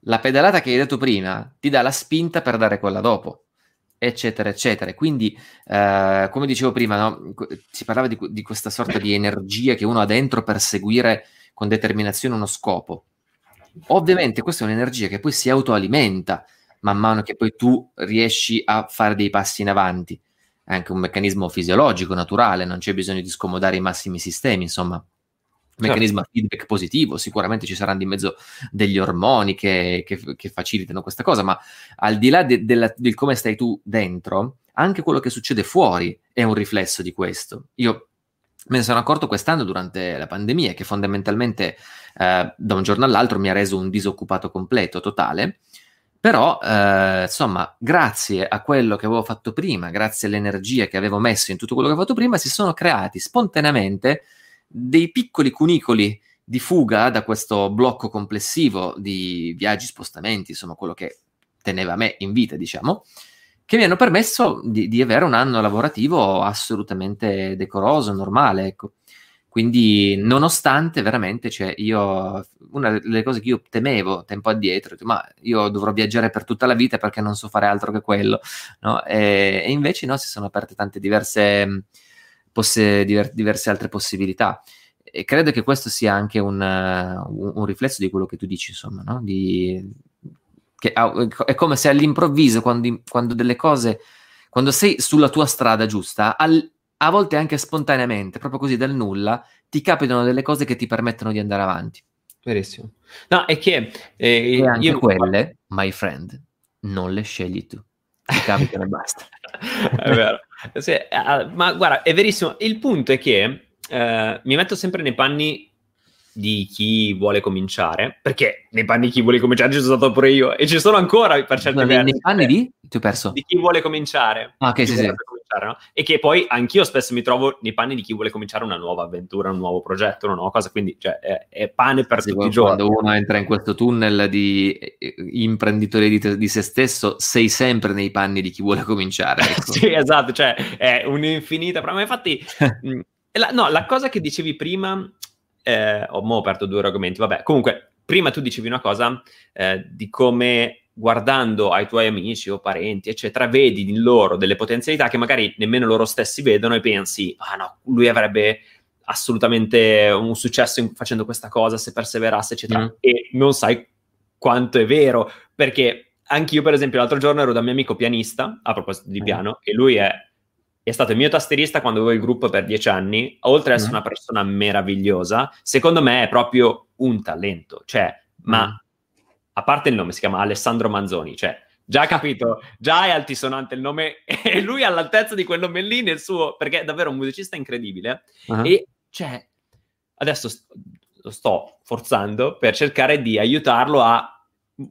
S2: la pedalata che hai detto prima ti dà la spinta per dare quella dopo, eccetera, eccetera. Quindi, eh, come dicevo prima, no? si parlava di, di, questa sorta di energia che uno ha dentro per seguire con determinazione uno scopo. Ovviamente questa è un'energia che poi si autoalimenta man mano che poi tu riesci a fare dei passi in avanti. È anche un meccanismo fisiologico, naturale, non c'è bisogno di scomodare i massimi sistemi, insomma meccanismo certo. feedback positivo, sicuramente ci saranno di mezzo degli ormoni che, che, che facilitano questa cosa, ma al di là de, de, di come stai tu dentro, anche quello che succede fuori è un riflesso di questo. Io me ne sono accorto quest'anno durante la pandemia che fondamentalmente eh, da un giorno all'altro mi ha reso un disoccupato completo, totale. Però, eh, insomma, grazie a quello che avevo fatto prima, grazie all'energia che avevo messo in tutto quello che avevo fatto prima, si sono creati spontaneamente dei piccoli cunicoli di fuga da questo blocco complessivo di viaggi, spostamenti, insomma, quello che teneva me in vita, diciamo, che mi hanno permesso di, di avere un anno lavorativo assolutamente decoroso, normale, ecco. Quindi, nonostante veramente, cioè, io, una delle cose che io temevo tempo addietro, ma io dovrò viaggiare per tutta la vita perché non so fare altro che quello, no? e, e, invece no, si sono aperte tante diverse, posse, diver, diverse altre possibilità. E credo che questo sia anche un, un, un riflesso di quello che tu dici, insomma, no? di, che è come se all'improvviso, quando, quando delle cose, quando sei sulla tua strada giusta, al, a volte anche spontaneamente, proprio così dal nulla, ti capitano delle cose che ti permettono di andare avanti.
S1: Verissimo. No, è che...
S2: Eh, e anche io... quelle, my friend, non le scegli tu. Ti capitano e basta.
S1: è vero. Sì, uh, ma guarda, è verissimo. Il punto è che uh, mi metto sempre nei panni di chi vuole cominciare, perché nei panni di chi vuole cominciare ci sono stato pure io e ci sono ancora per certi
S2: versi. Nei panni di? Ti ho perso.
S1: Di chi vuole cominciare.
S2: Ah, ok, sì, sì.
S1: No? E che poi anch'io spesso mi trovo nei panni di chi vuole cominciare una nuova avventura, un nuovo progetto, una nuova cosa, quindi cioè, è, è, pane per sì, tutti i giorni.
S2: Quando uno entra in questo tunnel di eh, imprenditore di, te, di se stesso, sei sempre nei panni di chi vuole cominciare.
S1: Ecco. sì, esatto, cioè è un'infinita... Ma infatti... la, no, la cosa che dicevi prima eh, ho, ho aperto due argomenti, vabbè, comunque, prima tu dicevi una cosa eh, di come guardando ai tuoi amici o parenti, eccetera, vedi in loro delle potenzialità che magari nemmeno loro stessi vedono e pensi, ah no, lui avrebbe assolutamente un successo in, facendo questa cosa se perseverasse, eccetera, mm. e non sai quanto è vero, perché anch'io, per esempio, l'altro giorno ero da mio amico pianista, a proposito di mm. piano, e lui è è stato il mio tastierista quando avevo il gruppo per dieci anni, oltre ad essere mm. una persona meravigliosa, secondo me è proprio un talento, cioè, ma mm. a parte il nome, si chiama Alessandro Manzoni, cioè, già capito, già è altisonante il nome e lui è all'altezza di quel nome lì nel suo, perché è davvero un musicista incredibile uh-huh. e, cioè, adesso sto forzando per cercare di aiutarlo a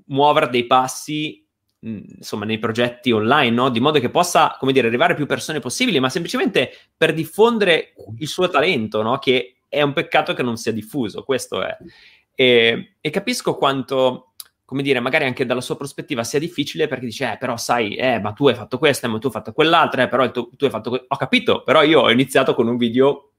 S1: muovere dei passi insomma, nei progetti online, no? di modo che possa, come dire, arrivare più persone possibili, ma semplicemente per diffondere il suo talento, no? che è un peccato che non sia diffuso, questo è. E, e, capisco quanto, come dire, magari anche dalla sua prospettiva sia difficile perché dice, eh, però sai, eh, ma tu hai fatto questo, ma tu hai fatto quell'altro, eh, però tu, tu hai fatto... Que-". Ho capito, però io ho iniziato con un video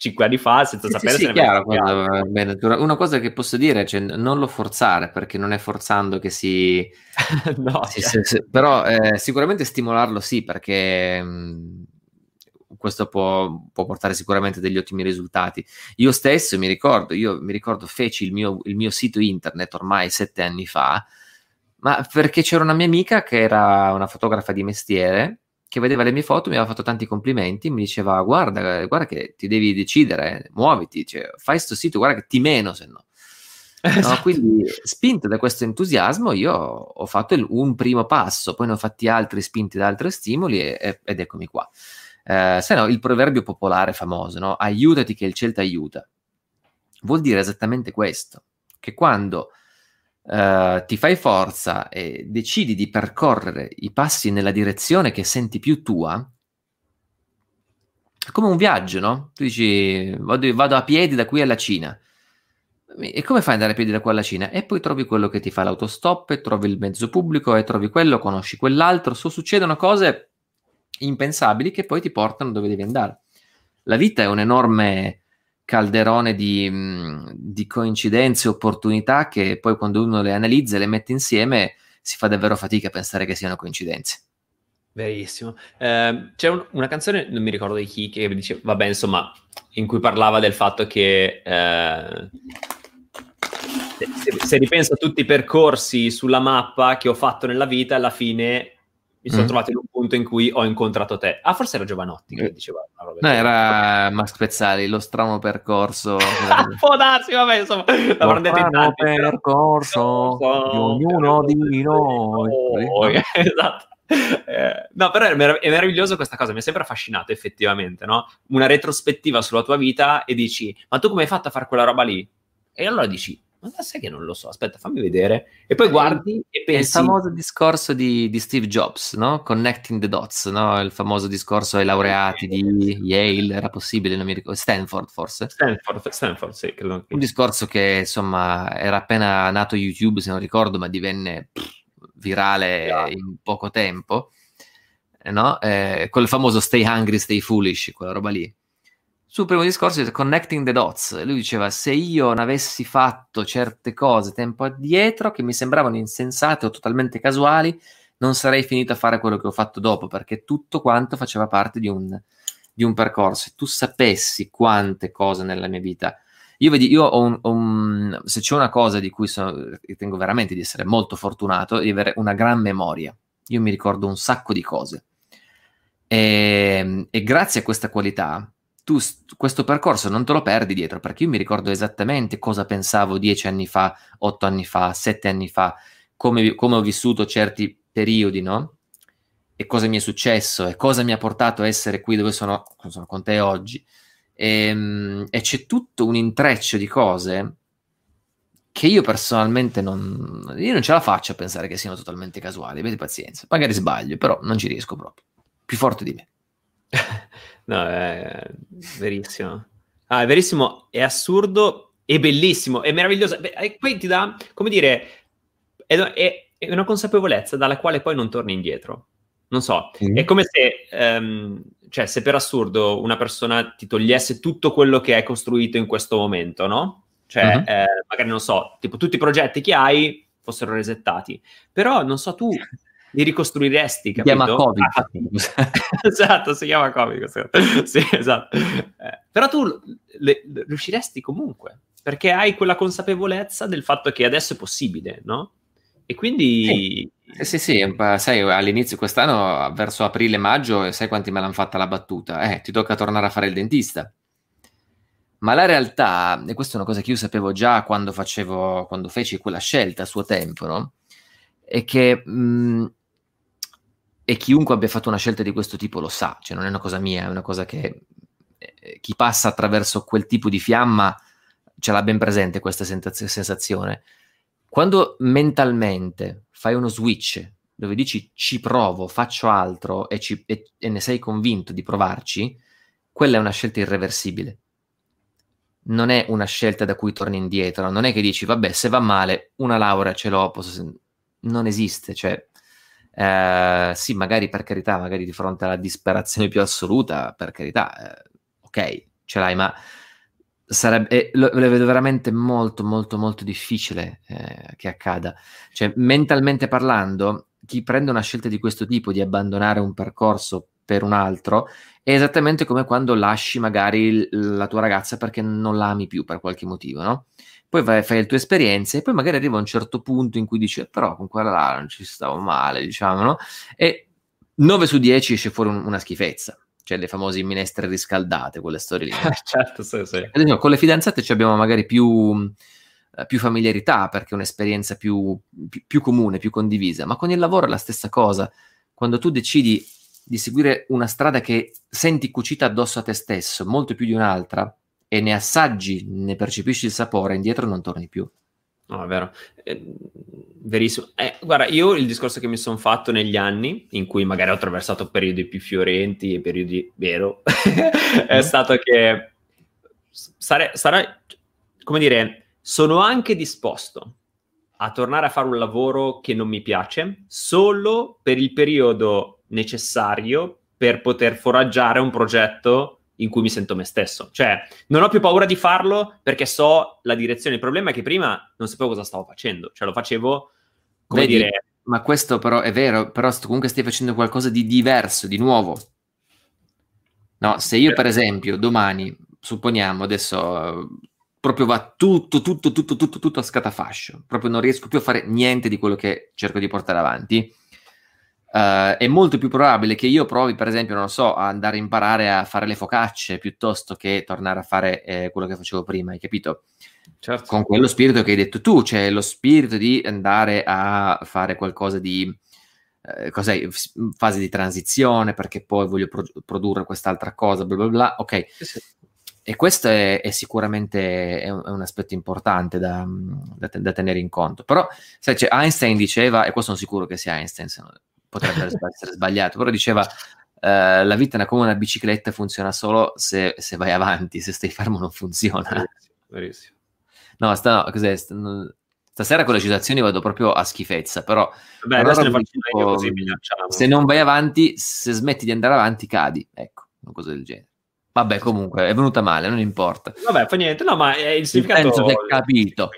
S1: cinque anni fa senza sì, sapere
S2: sì, se sì, chiaro, quando, bene, una cosa che posso dire è cioè, non lo forzare perché non è forzando che si, no, si, si, si però eh, sicuramente stimolarlo sì perché mh, questo può, può, portare sicuramente degli ottimi risultati. Io stesso mi ricordo io mi ricordo feci il mio, il mio sito internet ormai sette anni fa ma perché c'era una mia amica che era una fotografa di mestiere che vedeva le mie foto, mi aveva fatto tanti complimenti, mi diceva guarda, guarda che ti devi decidere, muoviti, cioè, fai sto sito, guarda che ti meno se no. Esatto. no quindi spinto da questo entusiasmo io ho fatto il, un primo passo, poi ne ho fatti altri spinti da altri stimoli e, ed eccomi qua. Eh, se no, il proverbio popolare famoso, no? aiutati che il cielo ti aiuta, vuol dire esattamente questo, che quando Uh, ti fai forza e decidi di percorrere i passi nella direzione che senti più tua, è come un viaggio, no? Tu dici vado, vado, a piedi da qui alla Cina. E come fai ad andare a piedi da qua alla Cina? E poi trovi quello che ti fa l'autostop, e trovi il mezzo pubblico, e trovi quello, conosci quell'altro. So, succedono cose impensabili che poi ti portano dove devi andare. La vita è un enorme calderone di, mm, di coincidenze opportunità che poi quando uno le analizza e le mette insieme si fa davvero fatica a pensare che siano coincidenze.
S1: Verissimo. Eh, c'è un, una canzone, non mi ricordo di chi, che dice, vabbè, insomma, in cui parlava del fatto che eh, se, se, ripenso a tutti i percorsi sulla mappa che ho fatto nella vita, alla fine mi sono mm. trovato in un punto in cui ho incontrato te. Ah, forse era Giovanotti che eh. diceva.
S2: No, era Max Pezzali, lo strano percorso.
S1: Può darsi, vabbè, insomma,
S2: l'avrò detto in tanti. percorso di ognuno di noi.
S1: esatto. eh, no, però è, merav- è, meraviglioso questa cosa, mi è sempre affascinato effettivamente, no? Una retrospettiva sulla tua vita e dici, ma tu come hai fatto a fare quella roba lì? E allora dici, ma sai che non lo so, aspetta, fammi vedere. E poi guardi e pensi...
S2: È il famoso discorso di, di Steve Jobs, no? Connecting the dots, no? Il famoso discorso ai laureati di Yale, era possibile, non mi ricordo, Stanford forse?
S1: Stanford, Stanford sì, credo.
S2: Un discorso che, insomma, era appena nato YouTube, se non ricordo, ma divenne pff, virale yeah. in poco tempo, no? Eh, quel famoso stay hungry, stay foolish, quella roba lì sul primo discorso di Connecting the Dots. Lui diceva: Se io non avessi fatto certe cose tempo addietro che mi sembravano insensate o totalmente casuali, non sarei finito a fare quello che ho fatto dopo, perché tutto quanto faceva parte di un, di un percorso. Se tu sapessi quante cose nella mia vita. Io, vedi, io ho un, un, se c'è una cosa di cui sono, ritengo veramente di essere molto fortunato, di avere una gran memoria. Io mi ricordo un sacco di cose. E, e grazie a questa qualità, tu questo percorso non te lo perdi dietro, perché io mi ricordo esattamente cosa pensavo dieci anni fa, otto anni fa, sette anni fa, come, come ho vissuto certi periodi, no? E cosa mi è successo e cosa mi ha portato a essere qui dove sono, sono con te oggi. E, ehm, e, c'è tutto un intreccio di cose che io personalmente non, io non ce la faccio a pensare che siano totalmente casuali. Avete pazienza, magari sbaglio, però non ci riesco proprio. Più forte di me.
S1: No, è verissimo. Ah, è verissimo, è assurdo, è bellissimo, è meraviglioso. E poi ti dà, come dire, è, è, è, una consapevolezza dalla quale poi non torni indietro. Non so, mm. è come se, um, cioè, se per assurdo una persona ti togliesse tutto quello che hai costruito in questo momento, no? Cioè, mm-hmm. eh, magari non so, tipo tutti i progetti che hai fossero resettati. Però, non so, tu li ricostruiresti, capito?
S2: Si chiama Covid. Ah,
S1: esatto, si chiama Covid. Sì, esatto. Eh, però tu le, le, riusciresti comunque, perché hai quella consapevolezza del fatto che adesso è possibile, no? E quindi...
S2: Sì, sì, sì, sai, all'inizio quest'anno, verso aprile-maggio, sai quanti me l'hanno fatta la battuta? Eh, ti tocca tornare a fare il dentista. Ma la realtà, e questa è una cosa che io sapevo già quando facevo, quando feci quella scelta a suo tempo, no? È che mh, e chiunque abbia fatto una scelta di questo tipo lo sa, cioè non è una cosa mia, è una cosa che eh, chi passa attraverso quel tipo di fiamma ce l'ha ben presente questa sensazione. Quando mentalmente fai uno switch dove dici ci provo, faccio altro e, ci, e, e ne sei convinto di provarci, quella è una scelta irreversibile. Non è una scelta da cui torni indietro, non è che dici vabbè se va male una laurea ce l'ho, posso... non esiste, cioè eh, sì, magari per carità, magari di fronte alla disperazione più assoluta, per carità, eh, ok, ce l'hai, ma sarebbe, eh, lo, lo, vedo veramente molto, molto, molto difficile eh, che accada. Cioè, mentalmente parlando, chi prende una scelta di questo tipo, di abbandonare un percorso per un altro, è esattamente come quando lasci magari la tua ragazza perché non la ami più per qualche motivo, no? Poi vai, fai le tue esperienze e poi magari arriva un certo punto in cui dici però con quella là non ci stavo male, diciamo, no? E 9 su 10 esce fuori un, una schifezza, cioè le famose minestre riscaldate, quelle storie lì.
S1: certo, sì, sì.
S2: Esempio, con le fidanzate abbiamo magari più, eh, più familiarità perché è un'esperienza più, più, più comune, più condivisa, ma con il lavoro è la stessa cosa. Quando tu decidi di seguire una strada che senti cucita addosso a te stesso, molto più di un'altra, e ne assaggi, ne percepisci il sapore, indietro non torni più.
S1: No, è vero. Eh, verissimo. Eh, guarda, io il discorso che mi sono fatto negli anni, in cui magari ho attraversato periodi più fiorenti e periodi vero, è mm. stato che sarei, sarei, come dire, sono anche disposto a tornare a fare un lavoro che non mi piace solo per il periodo necessario per poter foraggiare un progetto in cui mi sento me stesso. Cioè, non ho più paura di farlo perché so la direzione. Il problema è che prima non sapevo cosa stavo facendo, cioè lo facevo come Vedi, dire.
S2: Ma questo però è vero, però comunque stai facendo qualcosa di diverso, di nuovo. No, se io per esempio domani, supponiamo adesso proprio va tutto, tutto, tutto, tutto, tutto a scatafascio, proprio non riesco più a fare niente di quello che cerco di portare avanti, Uh, è molto più probabile che io provi, per esempio, non lo so, a andare a imparare a fare le focacce piuttosto che tornare a fare eh, quello che facevo prima, hai capito? Certo. Con quello spirito che hai detto tu, cioè lo spirito di andare a fare qualcosa di eh, cos'è, fase di transizione perché poi voglio pro- produrre quest'altra cosa, bla bla bla, ok. Sì. E questo è, è sicuramente è un, è un, aspetto importante da, da, da, tenere in conto. Però, sai, cioè, Einstein diceva, e questo sono sicuro che sia Einstein, se no, potrebbe essere sbagliato, però diceva Uh, la vita è come una bicicletta, funziona solo se, se, vai avanti, se stai fermo non funziona.
S1: Verissimo.
S2: No, sta, no, cos'è? Sta, stasera con le citazioni vado proprio a schifezza, però...
S1: Beh, faccio tipo, così
S2: Se non vai avanti, se smetti di andare avanti, cadi. Ecco, una cosa del genere. Vabbè, comunque, è venuta male, non importa.
S1: Vabbè, fa niente. No, ma è il significato...
S2: Penso che hai capito.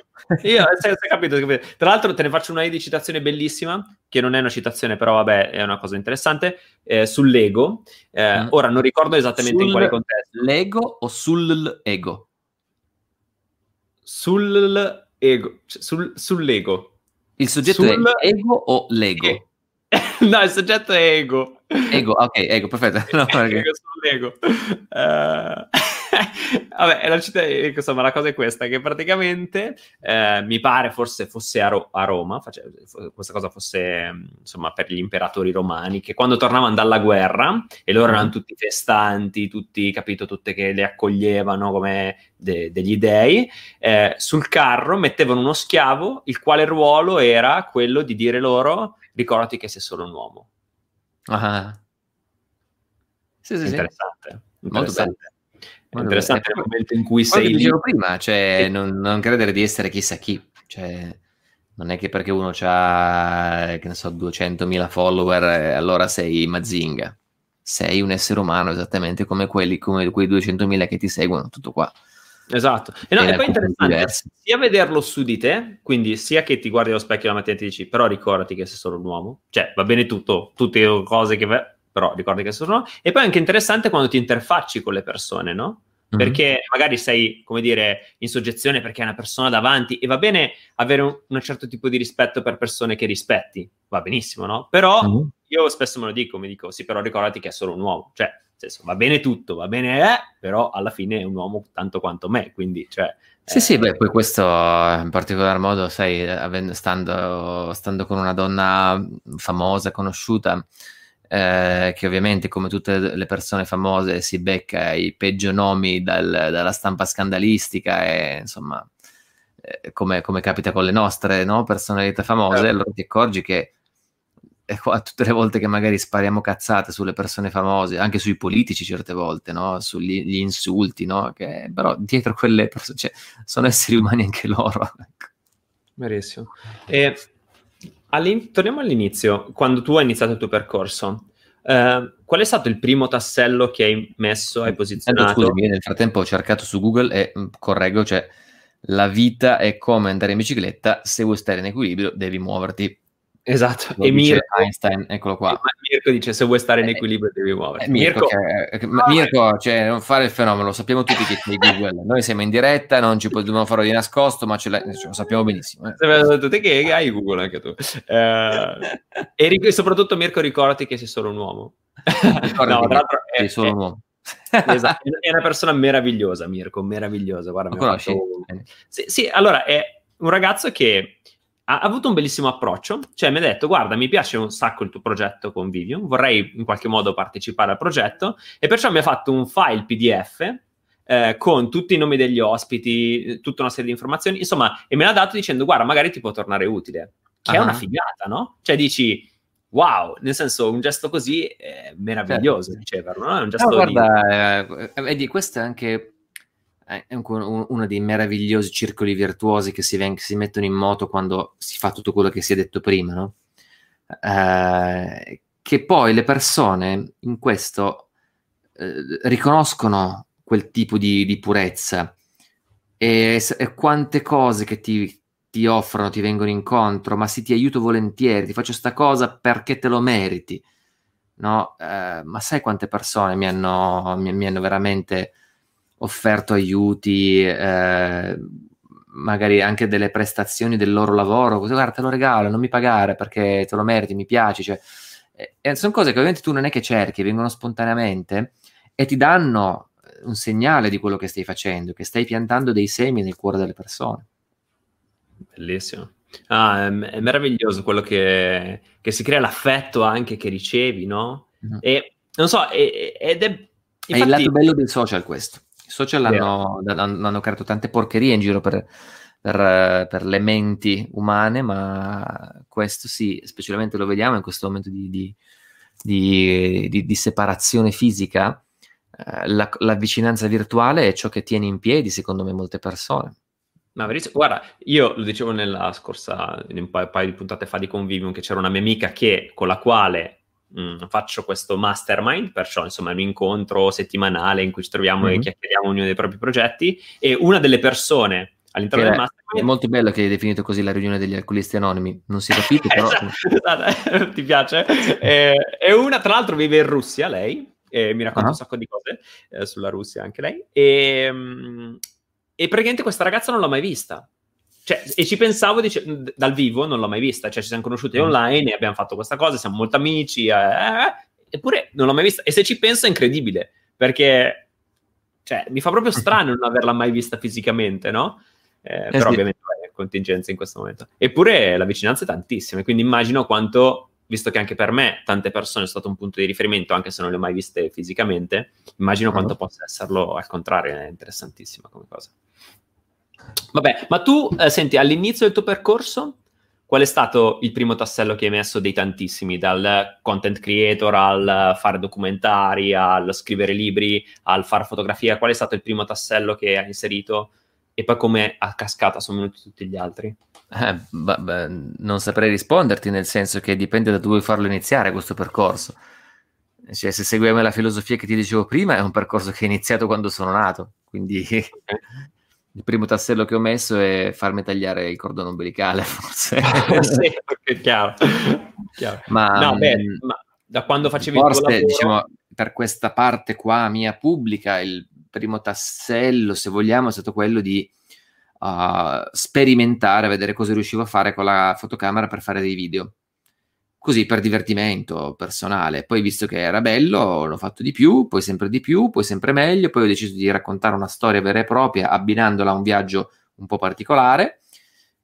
S1: Io, se, se capito, capito. Tra l'altro te ne faccio una di citazione bellissima, che non è una citazione, però vabbè, è una cosa interessante, eh, sull'ego. Eh, mm. Ora non ricordo esattamente sul in quale contesto.
S2: L'ego o sull'ego?
S1: Sull'ego. Cioè, sul, sull'ego.
S2: Il soggetto sul... è ego o lego?
S1: no, il soggetto è ego.
S2: Ego, ok, ego, perfetto. No,
S1: perché... ego sull'ego. Uh... Vabbè, la, città, insomma, la cosa è questa, che praticamente eh, mi pare forse fosse a, Ro- a Roma, face- questa cosa fosse insomma per gli imperatori romani, che quando tornavano dalla guerra, e loro erano mm. tutti festanti, tutti, capito, tutte che le accoglievano come de- degli dei, eh, sul carro mettevano uno schiavo, il quale ruolo era quello di dire loro, ricordati che sei solo un uomo.
S2: Ah.
S1: Sì, sì, interessante. Sì. interessante. È interessante il momento in cui sei
S2: lì. dicevo prima, cioè, non, non, credere di essere chissà chi. Cioè, non è che perché uno ha, che ne so, 200.000 follower, eh, allora sei Mazinga. Sei un essere umano esattamente come quelli, come quei 200.000 che ti seguono, tutto qua.
S1: Esatto. E, no, e poi è interessante sia vederlo su di te, quindi sia che ti guardi allo specchio la mattina e ti dici, però ricordati che sei solo un uomo. Cioè, va bene tutto, tutte le cose che però ricordi che sono. E poi è anche interessante quando ti interfacci con le persone, no? Mhm. Perché magari sei, come dire, in soggezione perché hai una persona davanti e va bene avere un, un certo tipo di rispetto per persone che rispetti, va benissimo, no? Però mm-hmm. io spesso me lo dico, mi dico, sì, però ricordati che è solo un uomo, cioè, senso, va bene tutto, va bene, eh, però alla fine è un uomo tanto quanto me, quindi, cioè...
S2: Sì, eh, sì, beh, poi questo in particolar modo, sai, avendo, stando, stando con una donna famosa, conosciuta, eh, che ovviamente come tutte le persone famose si becca i peggio nomi dal, dalla stampa scandalistica e insomma eh, come, come, capita con le nostre no? personalità famose, certo. allora ti accorgi che eh, tutte le volte che magari spariamo cazzate sulle persone famose, anche sui politici certe volte, no? sugli insulti, no? che, però dietro quelle persone cioè, sono esseri umani anche loro. Ecco.
S1: Verissimo. E torniamo all'inizio, quando tu hai iniziato il tuo percorso. Uh, qual è stato il primo tassello che hai messo, hai posizionato?
S2: Scusami, nel frattempo ho cercato su Google e mm, correggo, cioè la vita è come andare in bicicletta, se vuoi stare in equilibrio devi muoverti.
S1: Esatto,
S2: Lo e Mirko, Einstein, eccolo qua.
S1: Mirko dice se vuoi stare in eh, equilibrio devi muoverti.
S2: Eh, Mirko, Mirko, che, ah, Mirko cioè, non fare il fenomeno, lo sappiamo tutti che sei Google. Noi siamo in diretta, non ci dobbiamo farlo di nascosto, ma ce cioè, lo sappiamo benissimo.
S1: Eh. Tutti che hai Google anche tu. Eh, e soprattutto Mirko ricordati che sei solo un uomo.
S2: no, tra l'altro è, sei solo un uomo.
S1: esatto, è una persona meravigliosa, Mirko, meravigliosa. Guarda, fatto... sì, sì, allora è un ragazzo che ha avuto un bellissimo approccio, cioè mi ha detto guarda mi piace un sacco il tuo progetto con Vivium, vorrei in qualche modo partecipare al progetto e perciò mi ha fatto un file PDF eh, con tutti i nomi degli ospiti, tutta una serie di informazioni, insomma, e me l'ha dato dicendo guarda magari ti può tornare utile, che uh-huh. è una figata, no? Cioè dici wow, nel senso un gesto così è meraviglioso certo. riceverlo, no? È un gesto
S2: no, guarda, di... eh, vedi, questo è anche è uno dei meravigliosi circoli virtuosi che si, ven- si, mettono in moto quando si fa tutto quello che si è detto prima, no? eh, che poi le persone in questo eh, riconoscono quel tipo di, di purezza e, e, quante cose che ti, ti, offrono ti vengono incontro, ma sì ti aiuto volentieri, ti faccio sta cosa perché te lo meriti, no? Eh, ma sai quante persone mi hanno, mi, mi hanno veramente offerto aiuti, eh, magari anche delle prestazioni del loro lavoro, così guarda te lo regalo, non mi pagare perché te lo meriti, mi piaci, cioè, eh, sono cose che ovviamente tu non è che cerchi, vengono spontaneamente e ti danno un segnale di quello che stai facendo, che stai piantando dei semi nel cuore delle persone.
S1: Bellissimo. Ah, è, è meraviglioso quello che, che, si crea, l'affetto anche che ricevi, no? Mm-hmm. E non so, ed è... Infatti...
S2: È il lato bello dei social questo. Social hanno, hanno, hanno creato tante porcherie in giro per, per, per, le menti umane, ma questo sì, specialmente lo vediamo in questo momento di, di, di, di separazione fisica. Eh, la, la vicinanza virtuale è ciò che tiene in piedi, secondo me, molte persone.
S1: Ma verissimo, guarda, io lo dicevo nella scorsa, in un paio, paio, di puntate fa di Convivium, che c'era una mia amica che, con la quale mh, mm, faccio questo mastermind, perciò insomma è un incontro settimanale in cui ci troviamo mm-hmm. e chiacchieriamo ognuno dei propri progetti, e una delle persone all'interno del mastermind...
S2: È molto bello che hai definito così la riunione degli alcolisti anonimi, non si capisce però...
S1: esatto, ti piace? e, e, una tra l'altro vive in Russia, lei, e mi racconta uh-huh. un sacco di cose eh, sulla Russia anche lei, e... Mh, e praticamente questa ragazza non l'ho mai vista. Cioè, e ci pensavo dice, dal vivo, non l'ho mai vista. Cioè, ci siamo conosciuti mm. online e abbiamo fatto questa cosa, siamo molto amici. Eh, eh, eppure non l'ho mai vista. E se ci penso è incredibile, perché cioè, mi fa proprio strano non averla mai vista fisicamente, no? Eh, eh però sì. ovviamente è contingenza in questo momento. Eppure la vicinanza è tantissima, quindi immagino quanto visto che anche per me tante persone sono stato un punto di riferimento, anche se non le ho mai viste fisicamente, immagino uh-huh. quanto possa esserlo al contrario, è interessantissima come cosa. Vabbè, ma tu, eh, senti, all'inizio del tuo percorso, qual è stato il primo tassello che hai messo dei tantissimi, dal content creator al fare documentari, al scrivere libri, al fare fotografia? Qual è stato il primo tassello che hai inserito? E poi come a cascata sono venuti tutti gli altri?
S2: Eh, b- b- non saprei risponderti, nel senso che dipende da dove farlo iniziare questo percorso. Cioè, se seguiamo la filosofia che ti dicevo prima, è un percorso che è iniziato quando sono nato. Quindi il primo tassello che ho messo è farmi tagliare il cordone ombelicale, forse.
S1: sì, è chiaro. chiaro.
S2: Ma,
S1: no, beh, mm, ma da quando facevi forse, il tuo lavoro... diciamo,
S2: per questa parte qua mia pubblica, il primo tassello, se vogliamo, è stato quello di uh, sperimentare, vedere cosa riuscivo a fare con la fotocamera per fare dei video. Così per divertimento personale. Poi, visto che era bello, l'ho fatto di più, poi sempre di più, poi sempre meglio. Poi ho deciso di raccontare una storia vera e propria, abbinandola a un viaggio un po' particolare,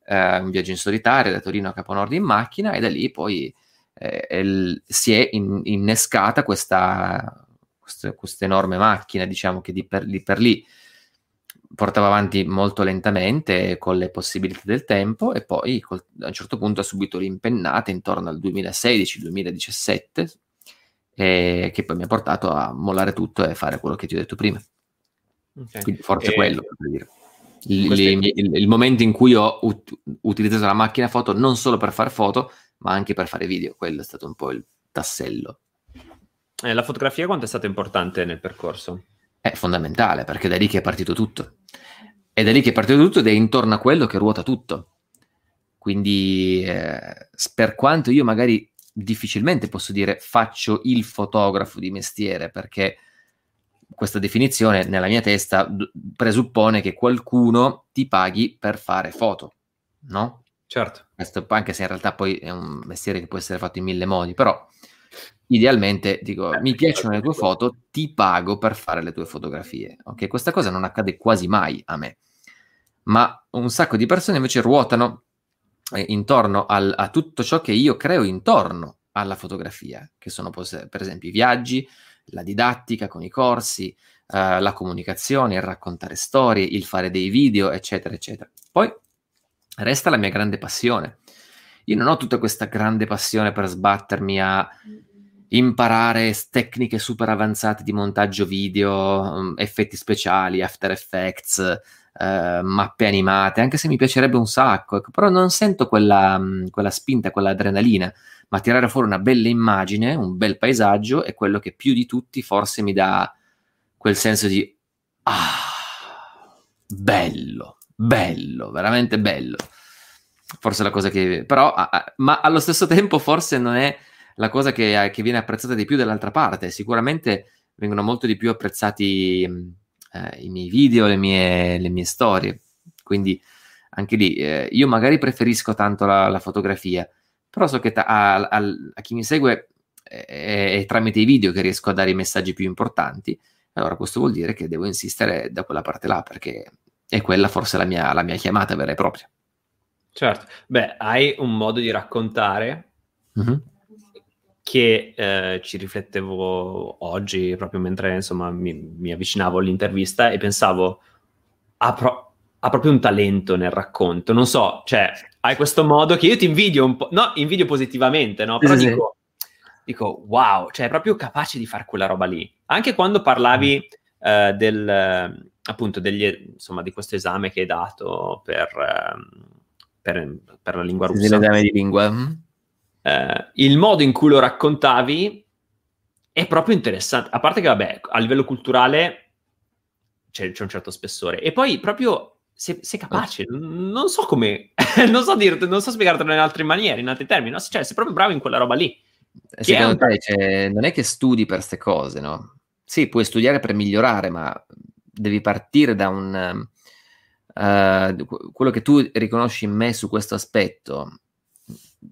S2: eh, un viaggio in solitaria da Torino a Caponord in macchina, e da lì poi eh, il, si è in, innescata questa, questa, questa, enorme macchina, diciamo che di per, di per lì portava avanti molto lentamente con le possibilità del tempo e poi col, a un certo punto ha subito l'impennata intorno al 2016-2017 e che poi mi ha portato a mollare tutto e fare quello che ti ho detto prima. Okay. Quindi forse e... quello, per dire. Il, il, il, il, momento in cui ho ut- utilizzato la macchina foto non solo per fare foto, ma anche per fare video, quello è stato un po' il tassello.
S1: Eh, la fotografia quanto è stata importante nel percorso?
S2: È fondamentale perché è da lì che è partito tutto. È da lì che è partito tutto ed è intorno a quello che ruota tutto. Quindi, eh, per quanto io magari difficilmente posso dire faccio il fotografo di mestiere, perché questa definizione nella mia testa d- presuppone che qualcuno ti paghi per fare foto, no?
S1: Certo.
S2: Questo, anche se in realtà poi è un mestiere che può essere fatto in mille modi, però idealmente dico mi piacciono le tue foto, ti pago per fare le tue fotografie. Ok, questa cosa non accade quasi mai a me, ma un sacco di persone invece ruotano eh, intorno al, a tutto ciò che io creo intorno alla fotografia, che sono per esempio i viaggi, la didattica con i corsi, eh, la comunicazione, il raccontare storie, il fare dei video, eccetera, eccetera. Poi resta la mia grande passione. Io non ho tutta questa grande passione per sbattermi a imparare tecniche super avanzate di montaggio video, um, effetti speciali, After Effects, uh, mappe animate, anche se mi piacerebbe un sacco, ecco, però non sento quella, um, quella spinta, quella adrenalina, ma tirare fuori una bella immagine, un bel paesaggio è quello che più di tutti forse mi dà quel senso di ah, bello, bello, veramente bello. Forse la cosa che... però, ma allo stesso tempo forse non è la cosa che, eh, che, viene apprezzata di più dall'altra parte. Sicuramente vengono molto di più apprezzati eh, i miei video, le mie, le mie, storie. Quindi anche lì eh, io magari preferisco tanto la, la fotografia, però so che ta- a, a, a, chi mi segue è, è, tramite i video che riesco a dare i messaggi più importanti. Allora questo vuol dire che devo insistere da quella parte là, perché è quella forse la mia, la mia chiamata vera e propria.
S1: Certo, beh, hai un modo di raccontare mm-hmm. Che eh, ci riflettevo oggi, proprio mentre insomma mi, mi avvicinavo all'intervista e pensavo, ha, pro- ha, proprio un talento nel racconto, non so, cioè, hai questo modo che io ti invidio un po', no, invidio positivamente, no? Però sì, dico, dico, wow, cioè è proprio capace di fare quella roba lì. Anche quando parlavi mm. eh, del, appunto, degli, insomma, di questo esame che hai dato per... Eh, per, per la lingua russa.
S2: L'esame di lingua.
S1: Eh, il modo in cui lo raccontavi è proprio interessante. A parte che, vabbè, a livello culturale c'è, c'è un certo spessore. E poi proprio sei, sei capace, non so come, non so dirti, non so spiegartelo in altre maniere, in altri termini, no? cioè sei proprio bravo in quella roba lì.
S2: Secondo te cioè, non è che studi per queste cose, no? Sì, puoi studiare per migliorare, ma devi partire da un, uh, quello che tu riconosci in me su questo aspetto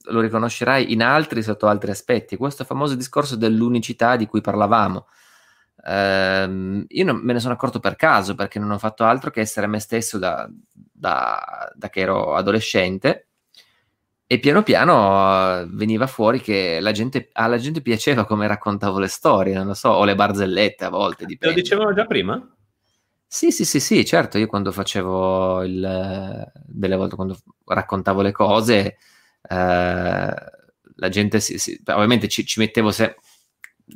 S2: lo riconoscerai in altri sotto altri aspetti. Questo famoso discorso dell'unicità di cui parlavamo. Uh, io non, me ne sono accorto per caso perché non ho fatto altro che essere me stesso da, da, da che ero adolescente e piano piano uh, veniva fuori che la gente, alla gente piaceva come raccontavo le storie, non lo so, o le barzellette a volte. Dipende.
S1: Lo dicevano già prima?
S2: Sì, sì, sì, sì, certo, io quando facevo il, delle volte quando raccontavo le cose, eh, la gente, si, si, ovviamente ci, ci, mettevo se,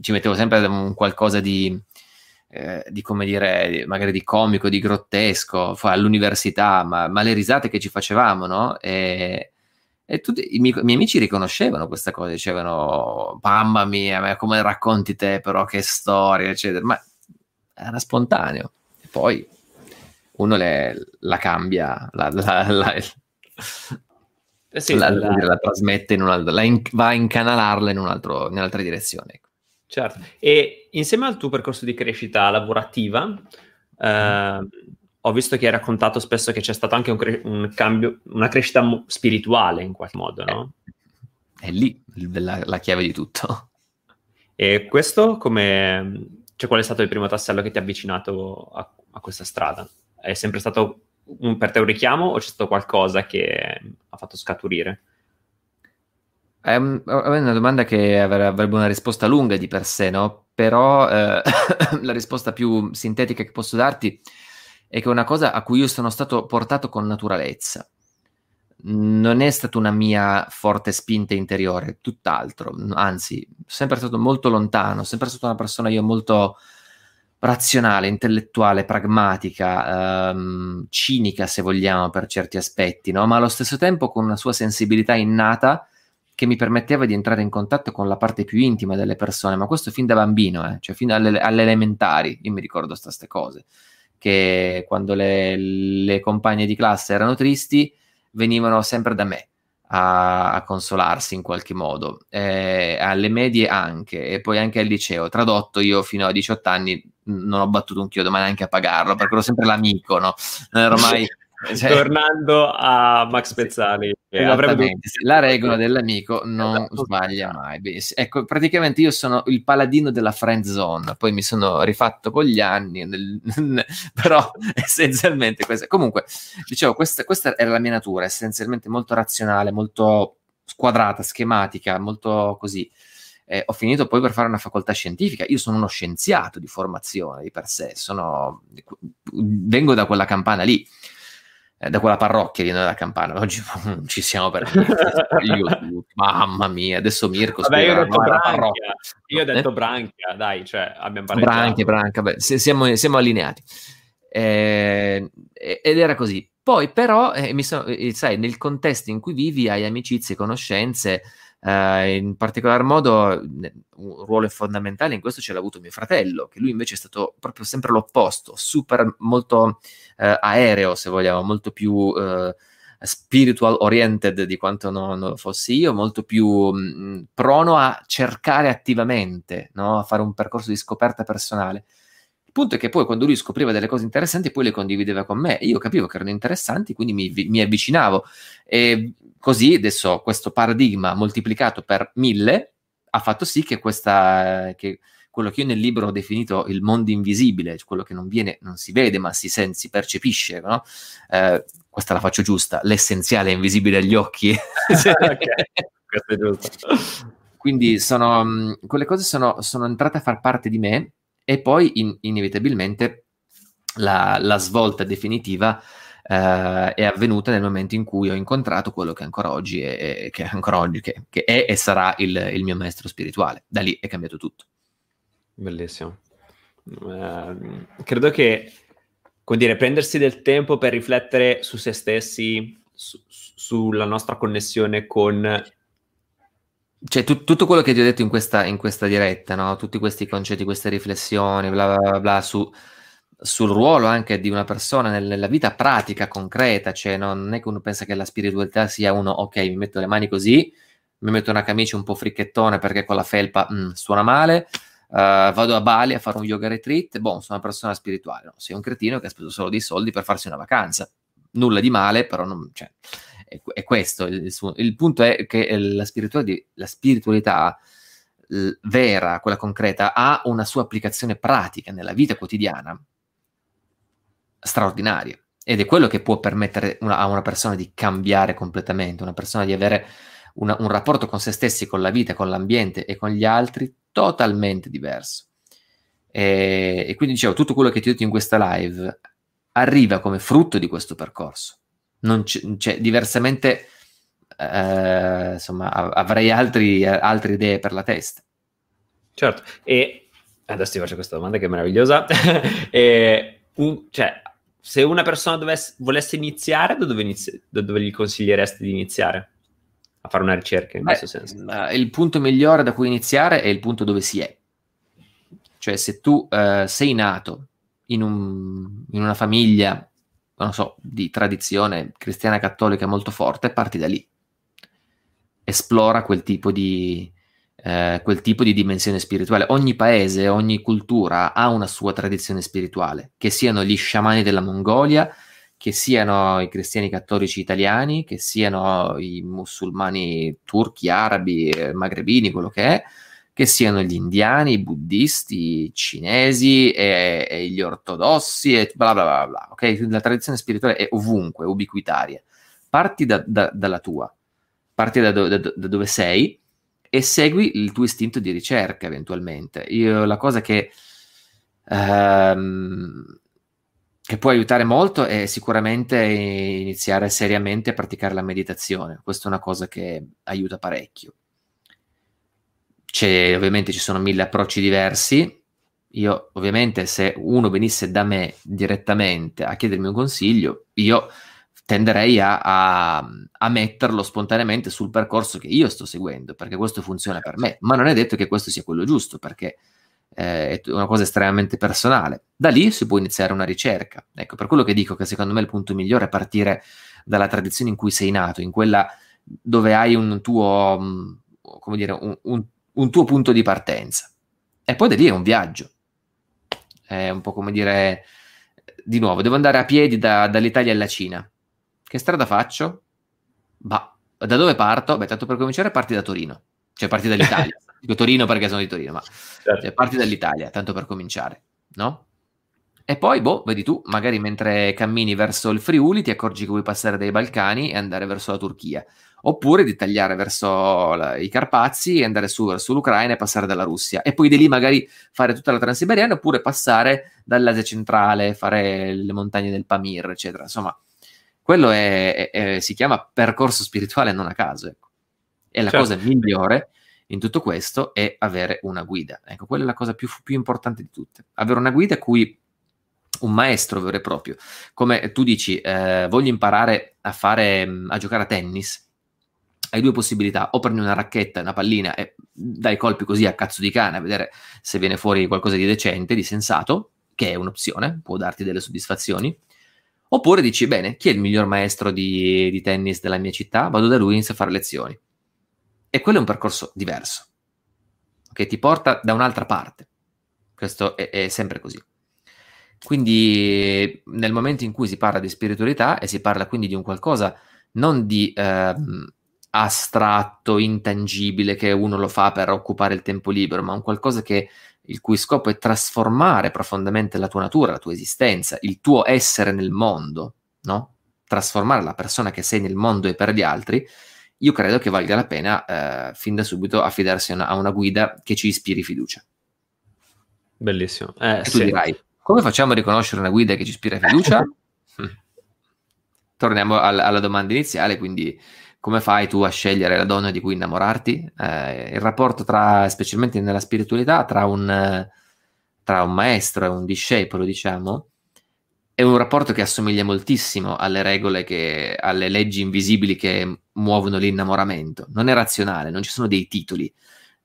S2: ci, mettevo sempre un qualcosa di, eh, di, come dire, magari di comico, di grottesco, all'università, ma, ma, le risate che ci facevamo, no? E, e tutti i miei, i miei, amici riconoscevano questa cosa, dicevano, mamma mia, come racconti te, però che storia, eccetera, ma era spontaneo poi uno le, la cambia, la, la, la, eh sì, la, la, trasmette, in una, in, va a incanalarla in, un altro, in un'altra direzione.
S1: Certo, e insieme al tuo percorso di crescita lavorativa, eh, ho visto che hai raccontato spesso che c'è stato anche un, cre- un cambio, una crescita mo- spirituale in qualche modo, no?
S2: È, è lì la, la chiave di tutto.
S1: E questo come, cioè, qual è stato il primo tassello che ti ha avvicinato a, a questa strada? È sempre stato un, per te un richiamo o c'è stato qualcosa che ha fatto scaturire?
S2: È una domanda che avrebbe una risposta lunga di per sé, no? Però eh, la risposta più sintetica che posso darti è che è una cosa a cui io sono stato portato con naturalezza non è stata una mia forte spinta interiore, tutt'altro, anzi, sempre stato molto lontano, sempre stata una persona io molto razionale, intellettuale, pragmatica, ehm, cinica se vogliamo per certi aspetti, no? ma allo stesso tempo con una sua sensibilità innata che mi permetteva di entrare in contatto con la parte più intima delle persone, ma questo fin da bambino, eh? cioè fino alle, alle elementari, io mi ricordo queste cose, che quando le, le compagne di classe erano tristi, venivano sempre da me a, a consolarsi in qualche modo, eh, alle medie anche, e poi anche al liceo. Tradotto, io fino a 18 anni non ho battuto un chiodo, ma neanche a pagarlo, perché ero sempre l'amico, no? Non ero mai
S1: Cioè, Tornando a Max Pezzali,
S2: avrebbe... la regola dell'amico non esatto. sbaglia mai. Beh, ecco, praticamente io sono il paladino della friend zone, poi mi sono rifatto con gli anni, nel... però essenzialmente questa... Comunque, dicevo, questa, questa era la mia natura, essenzialmente molto razionale, molto squadrata, schematica, molto così. Eh, ho finito poi per fare una facoltà scientifica. Io sono uno scienziato di formazione di per sé, sono... vengo da quella campana lì eh, da quella parrocchia di noi da Campana. Oggi ci siamo per mamma mia, adesso Mirko
S1: Vabbè, io ho detto Branchia, io ho detto eh? Branchia, dai, cioè abbiamo
S2: parlato. Branchia, Branchia, beh, siamo, siamo, allineati. Eh, ed era così. Poi però, eh, mi sono, eh, sai, nel contesto in cui vivi hai amicizie, conoscenze, Uh, in particolar modo un ruolo fondamentale in questo ce l'ha avuto mio fratello, che lui invece è stato proprio sempre l'opposto, super molto uh, aereo, se vogliamo, molto più uh, spiritual oriented di quanto non, fossi io, molto più mh, prono a cercare attivamente, no? a fare un percorso di scoperta personale. Il punto è che poi quando lui scopriva delle cose interessanti, poi le condivideva con me. Io capivo che erano interessanti, quindi mi, mi avvicinavo. E così adesso questo paradigma moltiplicato per mille ha fatto sì che, questa, che quello che io nel libro ho definito il mondo invisibile, cioè quello che non viene, non si vede, ma si, sente, si percepisce, no? eh, questa la faccio giusta, l'essenziale è invisibile agli occhi. okay. Quindi sono, quelle cose sono, sono, entrate a far parte di me e poi in, inevitabilmente la, la svolta definitiva Uh, è avvenuta nel momento in cui ho incontrato quello che ancora oggi è, che ancora oggi, che, che è e sarà il, il, mio maestro spirituale. Da lì è cambiato tutto.
S1: Bellissimo. Uh, credo che, come dire, prendersi del tempo per riflettere su se stessi, su, sulla nostra connessione con
S2: cioè, tu, tutto quello che ti ho detto in questa, in questa diretta, no? tutti questi concetti, queste riflessioni, bla bla bla, su, sul ruolo anche di una persona nella vita pratica, concreta, cioè non è che uno pensa che la spiritualità sia uno, ok, mi metto le mani così, mi metto una camicia un po' fricchettone perché con la felpa mm, suona male, uh, vado a Bali a fare un yoga retreat, boh, sono una persona spirituale, no? sei un cretino che ha speso solo dei soldi per farsi una vacanza, nulla di male, però non... Cioè, è, questo, il, suo, il, punto è che la spiritualità, la spiritualità vera, quella concreta, ha una sua applicazione pratica nella vita quotidiana straordinaria. Ed è quello che può permettere una, a una persona di cambiare completamente, una persona di avere una, un rapporto con se stessi, con la vita, con l'ambiente e con gli altri totalmente diverso. E, e quindi dicevo, tutto quello che ti ho detto in questa live arriva come frutto di questo percorso. Non c- cioè, diversamente, eh, insomma, avrei altri, altre idee per la testa.
S1: Certo, e adesso ti faccio questa domanda che è meravigliosa. e, un, cioè, se una persona dovesse, volesse iniziare, da dove, inizi- da dove, gli consiglieresti di iniziare? A fare una ricerca in Beh, questo senso.
S2: Il punto migliore da cui iniziare è il punto dove si è. Cioè, se tu uh, sei nato in, un, in, una famiglia, non so, di tradizione cristiana cattolica molto forte, parti da lì. Esplora quel tipo di, eh, quel tipo di dimensione spirituale. Ogni paese, ogni cultura ha una sua tradizione spirituale, che siano gli sciamani della Mongolia, che siano i cristiani cattolici italiani, che siano i musulmani turchi, arabi, eh, magrebini, quello che è, che siano gli indiani, i buddisti, i cinesi e, e gli ortodossi e bla bla bla bla. Ok? La tradizione spirituale è ovunque, ubiquitaria. Parti da, da, dalla tua, parti da, do, da, dove sei e segui il tuo istinto di ricerca eventualmente. Io la cosa che, ehm, che può aiutare molto è sicuramente iniziare seriamente a praticare la meditazione. Questa è una cosa che aiuta parecchio. C'è, ovviamente ci sono mille approcci diversi. Io, ovviamente, se uno venisse da me direttamente a chiedermi un consiglio, io tenderei a, a, a, metterlo spontaneamente sul percorso che io sto seguendo, perché questo funziona per me, ma non è detto che questo sia quello giusto, perché eh, è una cosa estremamente personale. Da lì si può iniziare una ricerca. Ecco, per quello che dico che secondo me il punto migliore è partire dalla tradizione in cui sei nato, in quella dove hai un tuo, mm, come dire, un, un, un tuo punto di partenza. E poi da lì è un viaggio. È un po' come dire, di nuovo, devo andare a piedi da, dall'Italia alla Cina che strada faccio? Bah, da dove parto? Beh, tanto per cominciare parti da Torino, cioè parti dall'Italia. Dico Torino perché sono di Torino, ma certo. cioè, parti dall'Italia, tanto per cominciare, no? E poi, boh, vedi tu, magari mentre cammini verso il Friuli ti accorgi che vuoi passare dai Balcani e andare verso la Turchia, oppure di tagliare verso la, i Carpazi e andare su verso l'Ucraina e passare dalla Russia, e poi di lì magari fare tutta la Transiberiana, oppure passare dall'Asia centrale, fare le montagne del Pamir, eccetera. Insomma, quello è, è, è, si chiama percorso spirituale non a caso. Ecco. E la certo. cosa migliore in tutto questo è avere una guida. Ecco, quella è la cosa più, più importante di tutte. Avere una guida a cui un maestro vero e proprio. Come tu dici, eh, voglio imparare a fare, a giocare a tennis. Hai due possibilità, o prendi una racchetta, una pallina e dai colpi così a cazzo di cane a vedere se viene fuori qualcosa di decente, di sensato, che è un'opzione, può darti delle soddisfazioni, Oppure dici, bene, chi è il miglior maestro di, di tennis della mia città? Vado da lui inizio a fare lezioni. E quello è un percorso diverso, che ti porta da un'altra parte. Questo è, è sempre così. Quindi nel momento in cui si parla di spiritualità e si parla quindi di un qualcosa non di eh, astratto, intangibile, che uno lo fa per occupare il tempo libero, ma un qualcosa che il cui scopo è trasformare profondamente la tua natura, la tua esistenza, il tuo essere nel mondo, no? Trasformare la persona che sei nel mondo e per gli altri, io credo che valga la pena eh, fin da subito affidarsi a una, a una, guida che ci ispiri fiducia.
S1: Bellissimo.
S2: Eh, tu sì. dirai, come facciamo a riconoscere una guida che ci ispira fiducia? Torniamo alla, alla domanda iniziale, quindi come fai tu a scegliere la donna di cui innamorarti? Eh, il rapporto tra, specialmente nella spiritualità, tra un, tra un maestro e un discepolo, diciamo, è un rapporto che assomiglia moltissimo alle regole, che, alle leggi invisibili che muovono l'innamoramento. Non è razionale, non ci sono dei titoli.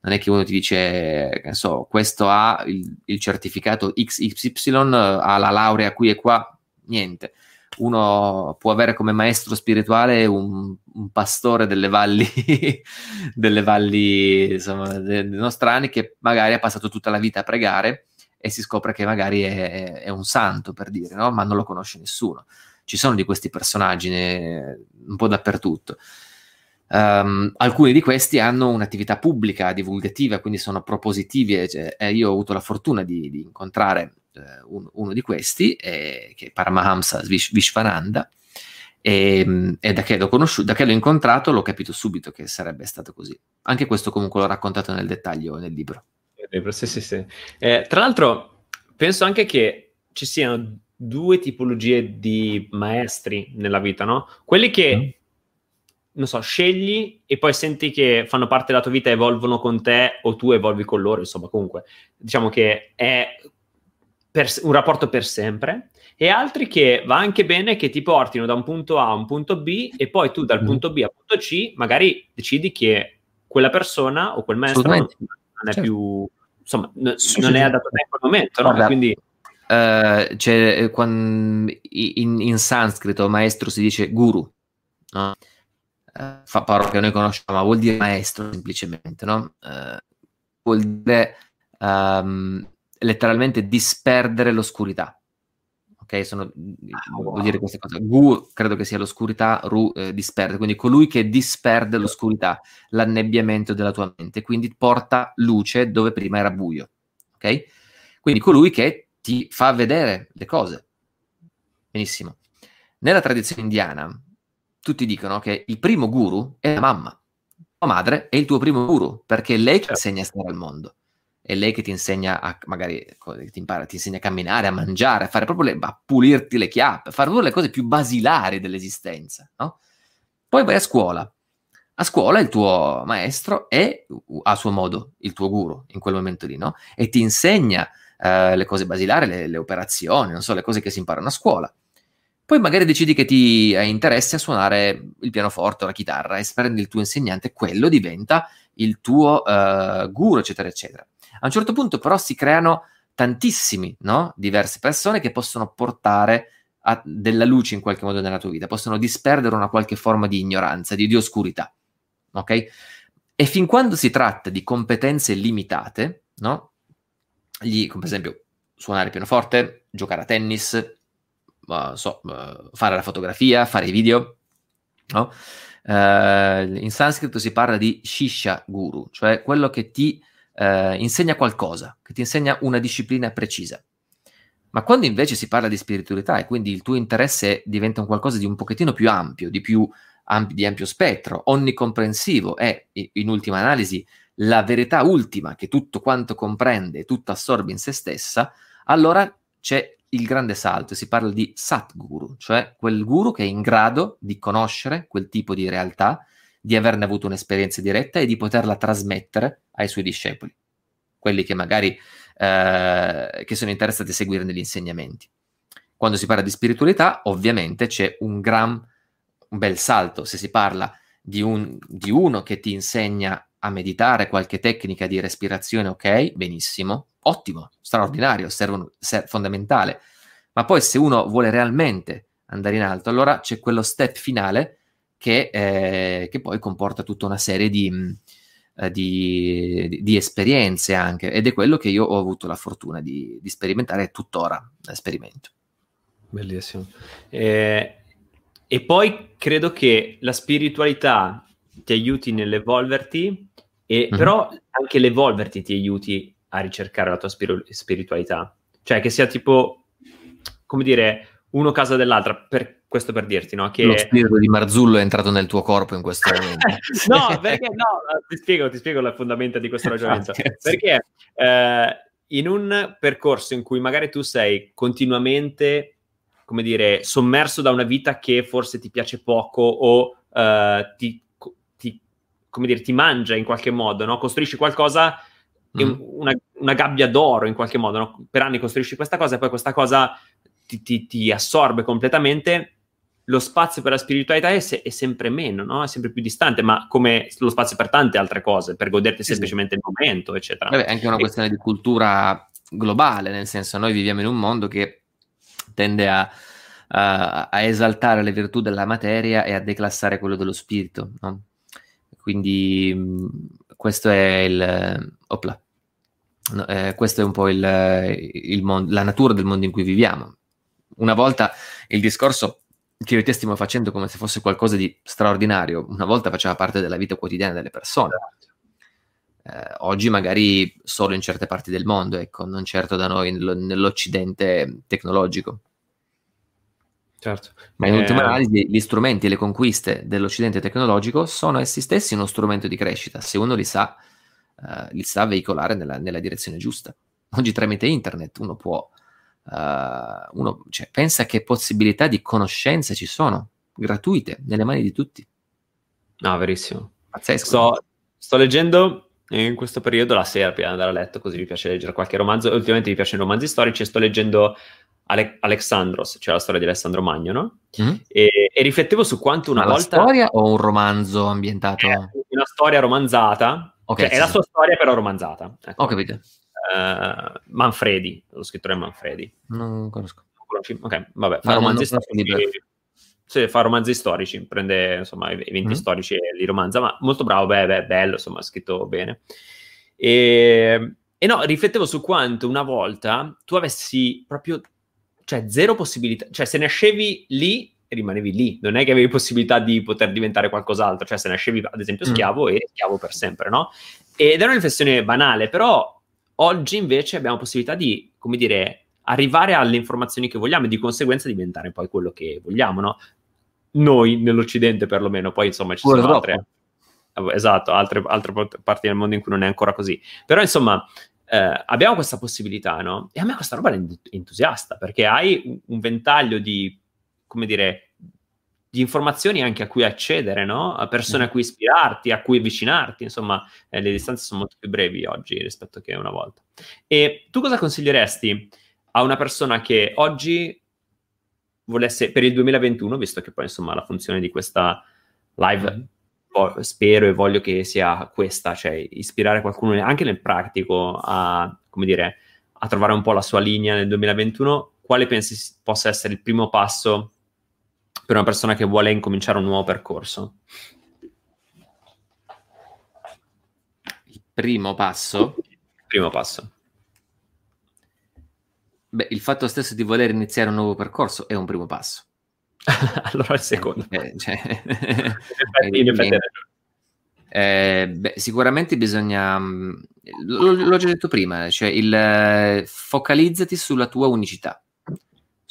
S2: Non è che uno ti dice, che so, questo ha il, il certificato XY, ha la laurea qui e qua, niente uno può avere come maestro spirituale un, un pastore delle valli, delle valli insomma, dei nostrani che magari ha passato tutta la vita a pregare e si scopre che magari è, è un santo, per dire, no? ma non lo conosce nessuno. Ci sono di questi personaggi ne, un po' dappertutto. Um, alcuni di questi hanno un'attività pubblica, divulgativa, quindi sono propositivi. Cioè, eh, io ho avuto la fortuna di, di incontrare eh, un, uno di questi, eh, che è Paramahamsa Vish, Vishvananda, e, ehm, e da, che l'ho conosciuto, da che l'ho incontrato l'ho capito subito che sarebbe stato così. Anche questo comunque l'ho raccontato nel dettaglio nel libro.
S1: Sì, sì, sì. Eh, tra l'altro, penso anche che ci siano due tipologie di maestri nella vita, no? Quelli che, mm. non so, scegli e poi senti che fanno parte della tua vita, evolvono con te o tu evolvi con loro, insomma, comunque. Diciamo che è per, un rapporto per sempre e altri che va anche bene che ti portino da un punto A a un punto B e poi tu dal mm. punto B al punto C magari decidi che quella persona o quel maestro non, è certo. più insomma n- non è adatto a quel momento no? Quindi
S2: uh, c'è, eh, quando, in, in, sanscrito maestro si dice guru no? uh, fa parola che noi conosciamo ma vuol dire maestro semplicemente no? Uh, vuol dire um, letteralmente disperdere l'oscurità. Ok, sono, oh, wow. vuol dire queste cose. Gu credo che sia l'oscurità, Ru eh, disperde, quindi colui che disperde l'oscurità, l'annebbiamento della tua mente, quindi porta luce dove prima era buio. Ok? Quindi colui che ti fa vedere le cose. Benissimo. Nella tradizione indiana, tutti dicono che il primo guru è la mamma. Tua madre è il tuo primo guru, perché è lei che certo. insegna a stare al mondo è lei che ti insegna a magari ti, impara, ti insegna a camminare, a mangiare, a fare proprio le, a pulirti le chiappe, a fare proprio le cose più basilari dell'esistenza, no? Poi vai a scuola. A scuola il tuo maestro è a suo modo il tuo guru in quel momento lì, no? E ti insegna uh, le cose basilari, le, le, operazioni, non so, le cose che si imparano a scuola. Poi magari decidi che ti hai interesse a suonare il pianoforte o la chitarra e prendi il tuo insegnante, quello diventa il tuo uh, guru, eccetera, eccetera. A un certo punto però si creano tantissimi, no? Diverse persone che possono portare a della luce in qualche modo nella tua vita, possono disperdere una qualche forma di ignoranza, di, di oscurità, ok? E fin quando si tratta di competenze limitate, no? Gli, come per esempio suonare il pianoforte, giocare a tennis, uh, so, uh, fare la fotografia, fare i video, no? Uh, in sanscrito si parla di shisha guru, cioè quello che ti eh, insegna qualcosa, che ti insegna una disciplina precisa. Ma quando invece si parla di spiritualità e quindi il tuo interesse diventa un qualcosa di un pochettino più ampio, di più ampi, di ampio spettro, onnicomprensivo, è in ultima analisi la verità ultima che tutto quanto comprende, tutto assorbe in se stessa, allora c'è il grande salto, si parla di Satguru, cioè quel guru che è in grado di conoscere quel tipo di realtà di averne avuto un'esperienza diretta e di poterla trasmettere ai suoi discepoli, quelli che magari eh, che sono interessati a seguire negli insegnamenti. Quando si parla di spiritualità, ovviamente c'è un gran, un bel salto, se si parla di, un, di uno che ti insegna a meditare qualche tecnica di respirazione, ok, benissimo, ottimo, straordinario, servono, ser- fondamentale. Ma poi se uno vuole realmente andare in alto, allora c'è quello step finale che, eh, che poi comporta tutta una serie di, eh, di, di, di, esperienze anche ed è quello che io ho avuto la fortuna di, di sperimentare e tuttora sperimento.
S1: Bellissimo. Eh, e poi credo che la spiritualità ti aiuti nell'evolverti, e, mm-hmm. però anche l'evolverti ti aiuti a ricercare la tua spir- spiritualità. Cioè che sia tipo, come dire, uno casa dell'altra, per, questo per dirti, no? Che...
S2: Lo spirito di Marzullo è entrato nel tuo corpo in questo momento.
S1: no, perché no, ti spiego, ti spiego le fondamenta di questo ragionamento. perché eh, in un percorso in cui magari tu sei continuamente, come dire, sommerso da una vita che forse ti piace poco o eh, ti, ti, come dire, ti mangia in qualche modo, no? Costruisci qualcosa mm. una, una, gabbia d'oro in qualche modo, no? per anni costruisci questa cosa e poi questa cosa ti, ti, ti assorbe completamente, lo spazio per la spiritualità è, se- è, sempre meno, no? è sempre più distante, ma come lo spazio per tante altre cose, per goderti sì, semplicemente il momento, eccetera.
S2: Vabbè, è anche una questione di cultura globale, nel senso noi viviamo in un mondo che tende a, a, a esaltare le virtù della materia e a declassare quello dello spirito. No? Quindi questo è il... Opla. No, eh, questo è un po' il, il mon- la natura del mondo in cui viviamo. Una volta il discorso che io te stiamo facendo come se fosse qualcosa di straordinario, una volta faceva parte della vita quotidiana delle persone. Eh, oggi magari solo in certe parti del mondo, ecco, non certo da noi nell'Occidente tecnologico.
S1: Certo.
S2: Ma in eh... ultima analisi gli strumenti e le conquiste dell'Occidente tecnologico sono essi stessi uno strumento di crescita, se uno li sa, eh, li sa veicolare nella, nella direzione giusta. Oggi tramite internet uno può uh, uno cioè, pensa che possibilità di conoscenze ci sono, gratuite, nelle mani di tutti.
S1: No, verissimo. Pazzesco. Sto, sto leggendo in questo periodo la sera prima di andare a letto, così mi piace leggere qualche romanzo. Ultimamente mi piacciono i romanzi storici e sto leggendo Ale- Alexandros, cioè la storia di Alessandro Magno, no? Mm-hmm. E, e, riflettevo su quanto una
S2: Ma
S1: volta...
S2: una storia o un romanzo ambientato? È
S1: una storia romanzata. Okay, cioè, sì. È la sua storia però romanzata.
S2: Ecco. Ho capito.
S1: Uh, Manfredi, lo scrittore Manfredi.
S2: Non conosco.
S1: Ok, vabbè, fa no, romanzi storici. Sì, fa romanzi storici, prende insomma eventi mm. storici e li romanza, ma molto bravo, beh, beh, bello, insomma, scritto bene. E, e no, riflettevo su quanto una volta tu avessi proprio, cioè, zero possibilità, cioè, se nascevi lì rimanevi lì, non è che avevi possibilità di poter diventare qualcos'altro, cioè se nascevi ad esempio mm. schiavo, mm. eri schiavo per sempre, no? Ed è una riflessione banale, però Oggi invece abbiamo possibilità di, come dire, arrivare alle informazioni che vogliamo e di conseguenza diventare poi quello che vogliamo, no? Noi nell'Occidente perlomeno, poi insomma ci sono Pure altre, esatto, altre, altre, parti del mondo in cui non è ancora così. Però insomma eh, abbiamo questa possibilità, no? E a me questa roba è entusiasta perché hai un ventaglio di, come dire, di informazioni anche a cui accedere, no? A persone a cui ispirarti, a cui avvicinarti, insomma, eh, le distanze sono molto più brevi oggi rispetto che una volta. E tu cosa consiglieresti a una persona che oggi volesse, per il 2021, visto che poi insomma la funzione di questa live mm spero e voglio che sia questa, cioè ispirare qualcuno anche nel pratico a, come dire, a trovare un po' la sua linea nel 2021, quale pensi possa essere il primo passo per una persona che vuole incominciare un nuovo percorso?
S2: Il primo passo?
S1: Il primo passo.
S2: Beh, il fatto stesso di voler iniziare un nuovo percorso è un primo passo.
S1: allora il secondo.
S2: Eh, cioè, in effetti, eh, beh, sicuramente bisogna, mm, l'ho già detto prima, cioè il, eh, focalizzati sulla tua unicità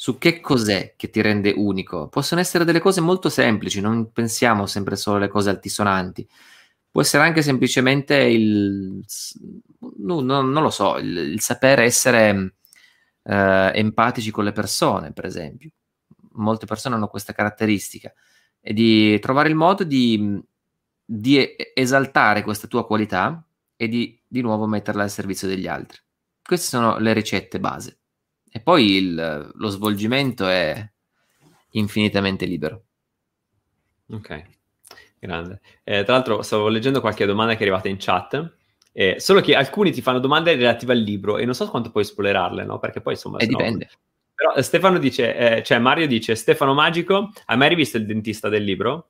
S2: su che cos'è che ti rende unico. Possono essere delle cose molto semplici, non pensiamo sempre solo alle cose altisonanti. Può essere anche semplicemente il, no, no, non lo so, il, il saper essere eh, empatici con le persone, per esempio. Molte persone hanno questa caratteristica e di trovare il modo di, di esaltare questa tua qualità e di di nuovo metterla al servizio degli altri. Queste sono le ricette base. E poi il, lo svolgimento è infinitamente libero.
S1: Ok, grande. Eh, tra l'altro stavo leggendo qualche domanda che è arrivata in chat. Eh, solo che alcuni ti fanno domande relative al libro e non so quanto puoi spoilerarle, no? Perché poi insomma...
S2: E dipende.
S1: Però eh, Stefano dice, eh, cioè Mario dice, Stefano Magico, hai mai rivisto il dentista del libro?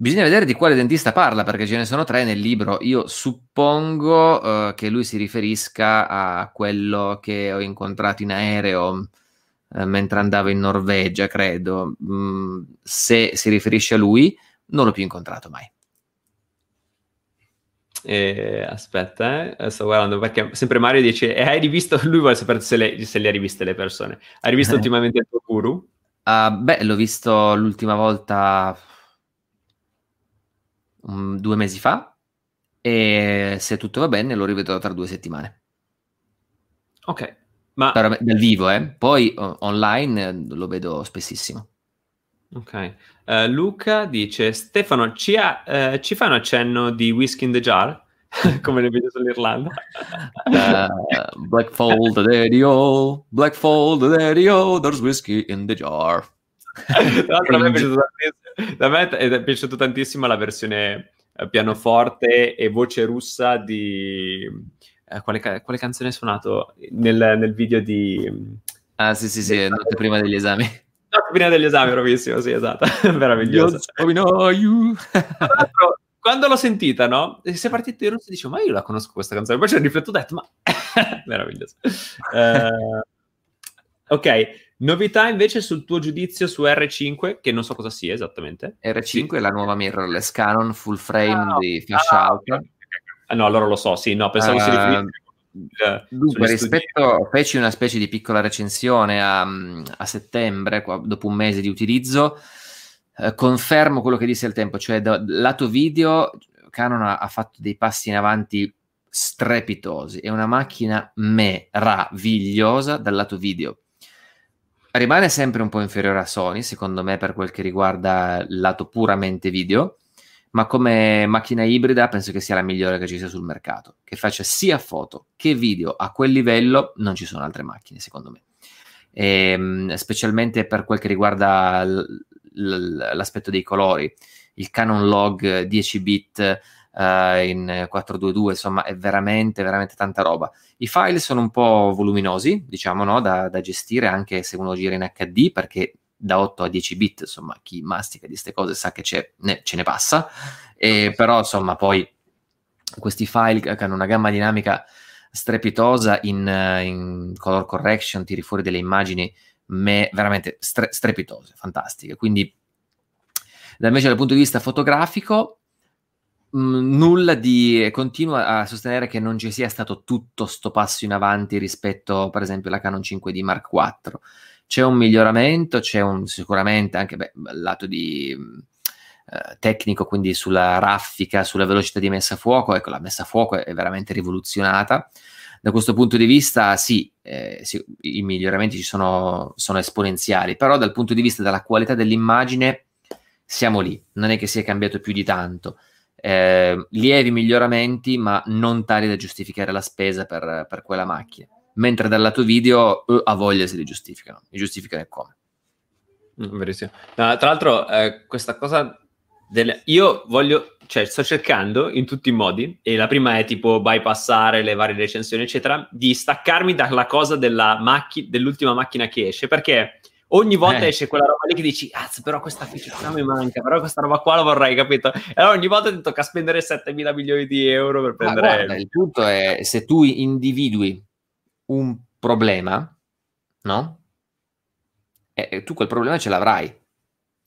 S2: Bisogna vedere di quale dentista parla, perché ce ne sono tre nel libro. Io suppongo uh, che lui si riferisca a quello che ho incontrato in aereo uh, mentre andavo in Norvegia, credo. Mm, se si riferisce a lui, non l'ho più incontrato mai.
S1: Eh, aspetta, eh, sto guardando perché sempre Mario dice: e hai rivisto? Lui vuole sapere se le, se le ha riviste le persone. Hai rivisto ultimamente il tuo guru?
S2: Uh, beh, l'ho visto l'ultima volta um, due mesi fa e se tutto va bene lo rivedrò tra due settimane.
S1: Ok, ma...
S2: Dal vivo, eh? Poi online eh, lo vedo spessissimo.
S1: Ok. Uh, Luca dice, Stefano, ci, ha, uh, ci fai un accenno di Whisky in the Jar? Come nel video sull'Irlanda.
S2: uh, Black Fold Radio, Black Fold Radio, there's whiskey in the jar.
S1: Tra l'altro a me è piaciuto tantissimo, a me è piaciuta tantissimo la versione pianoforte e voce russa di... Eh, quale, quale, canzone hai suonato nel, nel, video di...
S2: Ah sì sì sì, notte prima degli esami.
S1: Notte prima degli esami, bravissimo, sì esatto, meraviglioso. quando l'ho sentita, no? Si è partito in russo e dicevo, ma io la conosco questa canzone. Poi ci ho riflettuto e ho detto, ma... meraviglioso. Uh, ok, Novità invece sul tuo giudizio su R5, che non so cosa sia esattamente.
S2: R5 sì. è la nuova mirrorless Canon full frame ah, di flash ah, out.
S1: Ah, no, allora lo so, sì, no, pensavo uh, si riferisse
S2: Uh, Dunque, rispetto, feci una specie di piccola recensione a, a settembre, qua, dopo un mese di utilizzo. Eh, confermo quello che disse al tempo, cioè da lato video Canon ha, ha, fatto dei passi in avanti strepitosi. È una macchina meravigliosa dal lato video rimane sempre un po' inferiore a Sony, secondo me, per quel che riguarda il lato puramente video, ma come macchina ibrida penso che sia la migliore che ci sia sul mercato, che faccia sia foto che video a quel livello, non ci sono altre macchine, secondo me. E, ehm, specialmente per quel che riguarda l- l- l'aspetto dei colori, il Canon Log 10 bit uh, in 422, insomma è veramente, veramente tanta roba. I file sono un po' voluminosi, diciamo, no? da, da gestire anche se uno gira in HD, perché da 8 a 10 bit, insomma, chi mastica di queste cose sa che ne, ce ne passa, e, però insomma poi questi file che hanno una gamma dinamica strepitosa in, in color correction, tiri fuori delle immagini me, veramente stre- strepitose, fantastiche. Quindi, da invece dal punto di vista fotografico, Mm, nulla di continua a sostenere che non ci sia stato tutto sto passo in avanti rispetto per esempio alla Canon 5D Mark IV c'è un miglioramento c'è un, sicuramente anche beh, lato di eh, tecnico quindi sulla raffica sulla velocità di messa a fuoco. Ecco la messa a fuoco è veramente rivoluzionata. Da questo punto di vista sì, eh, sì i miglioramenti ci sono, sono esponenziali però dal punto di vista della qualità dell'immagine siamo lì. Non è che sia cambiato più di tanto eh, lievi miglioramenti, ma non tali da giustificare la spesa per, per quella macchina. Mentre dal lato video eh, a voglia se li giustificano, li giustificano e come.
S1: Mm, verissimo. No, tra l'altro, eh, questa cosa del... io voglio, cioè, sto cercando in tutti i modi, e la prima è tipo bypassare le varie recensioni, eccetera, di staccarmi dalla cosa macchi- dell'ultima macchina che esce, perché ogni volta eh. esce quella roba lì che dici, cazzo, però questa feature qua mi manca, però questa roba qua la vorrei, capito? E allora ogni volta ti tocca spendere 7 mila milioni di euro per prendere...
S2: Guarda, il punto è, se tu individui un problema, no? E tu quel problema ce l'avrai.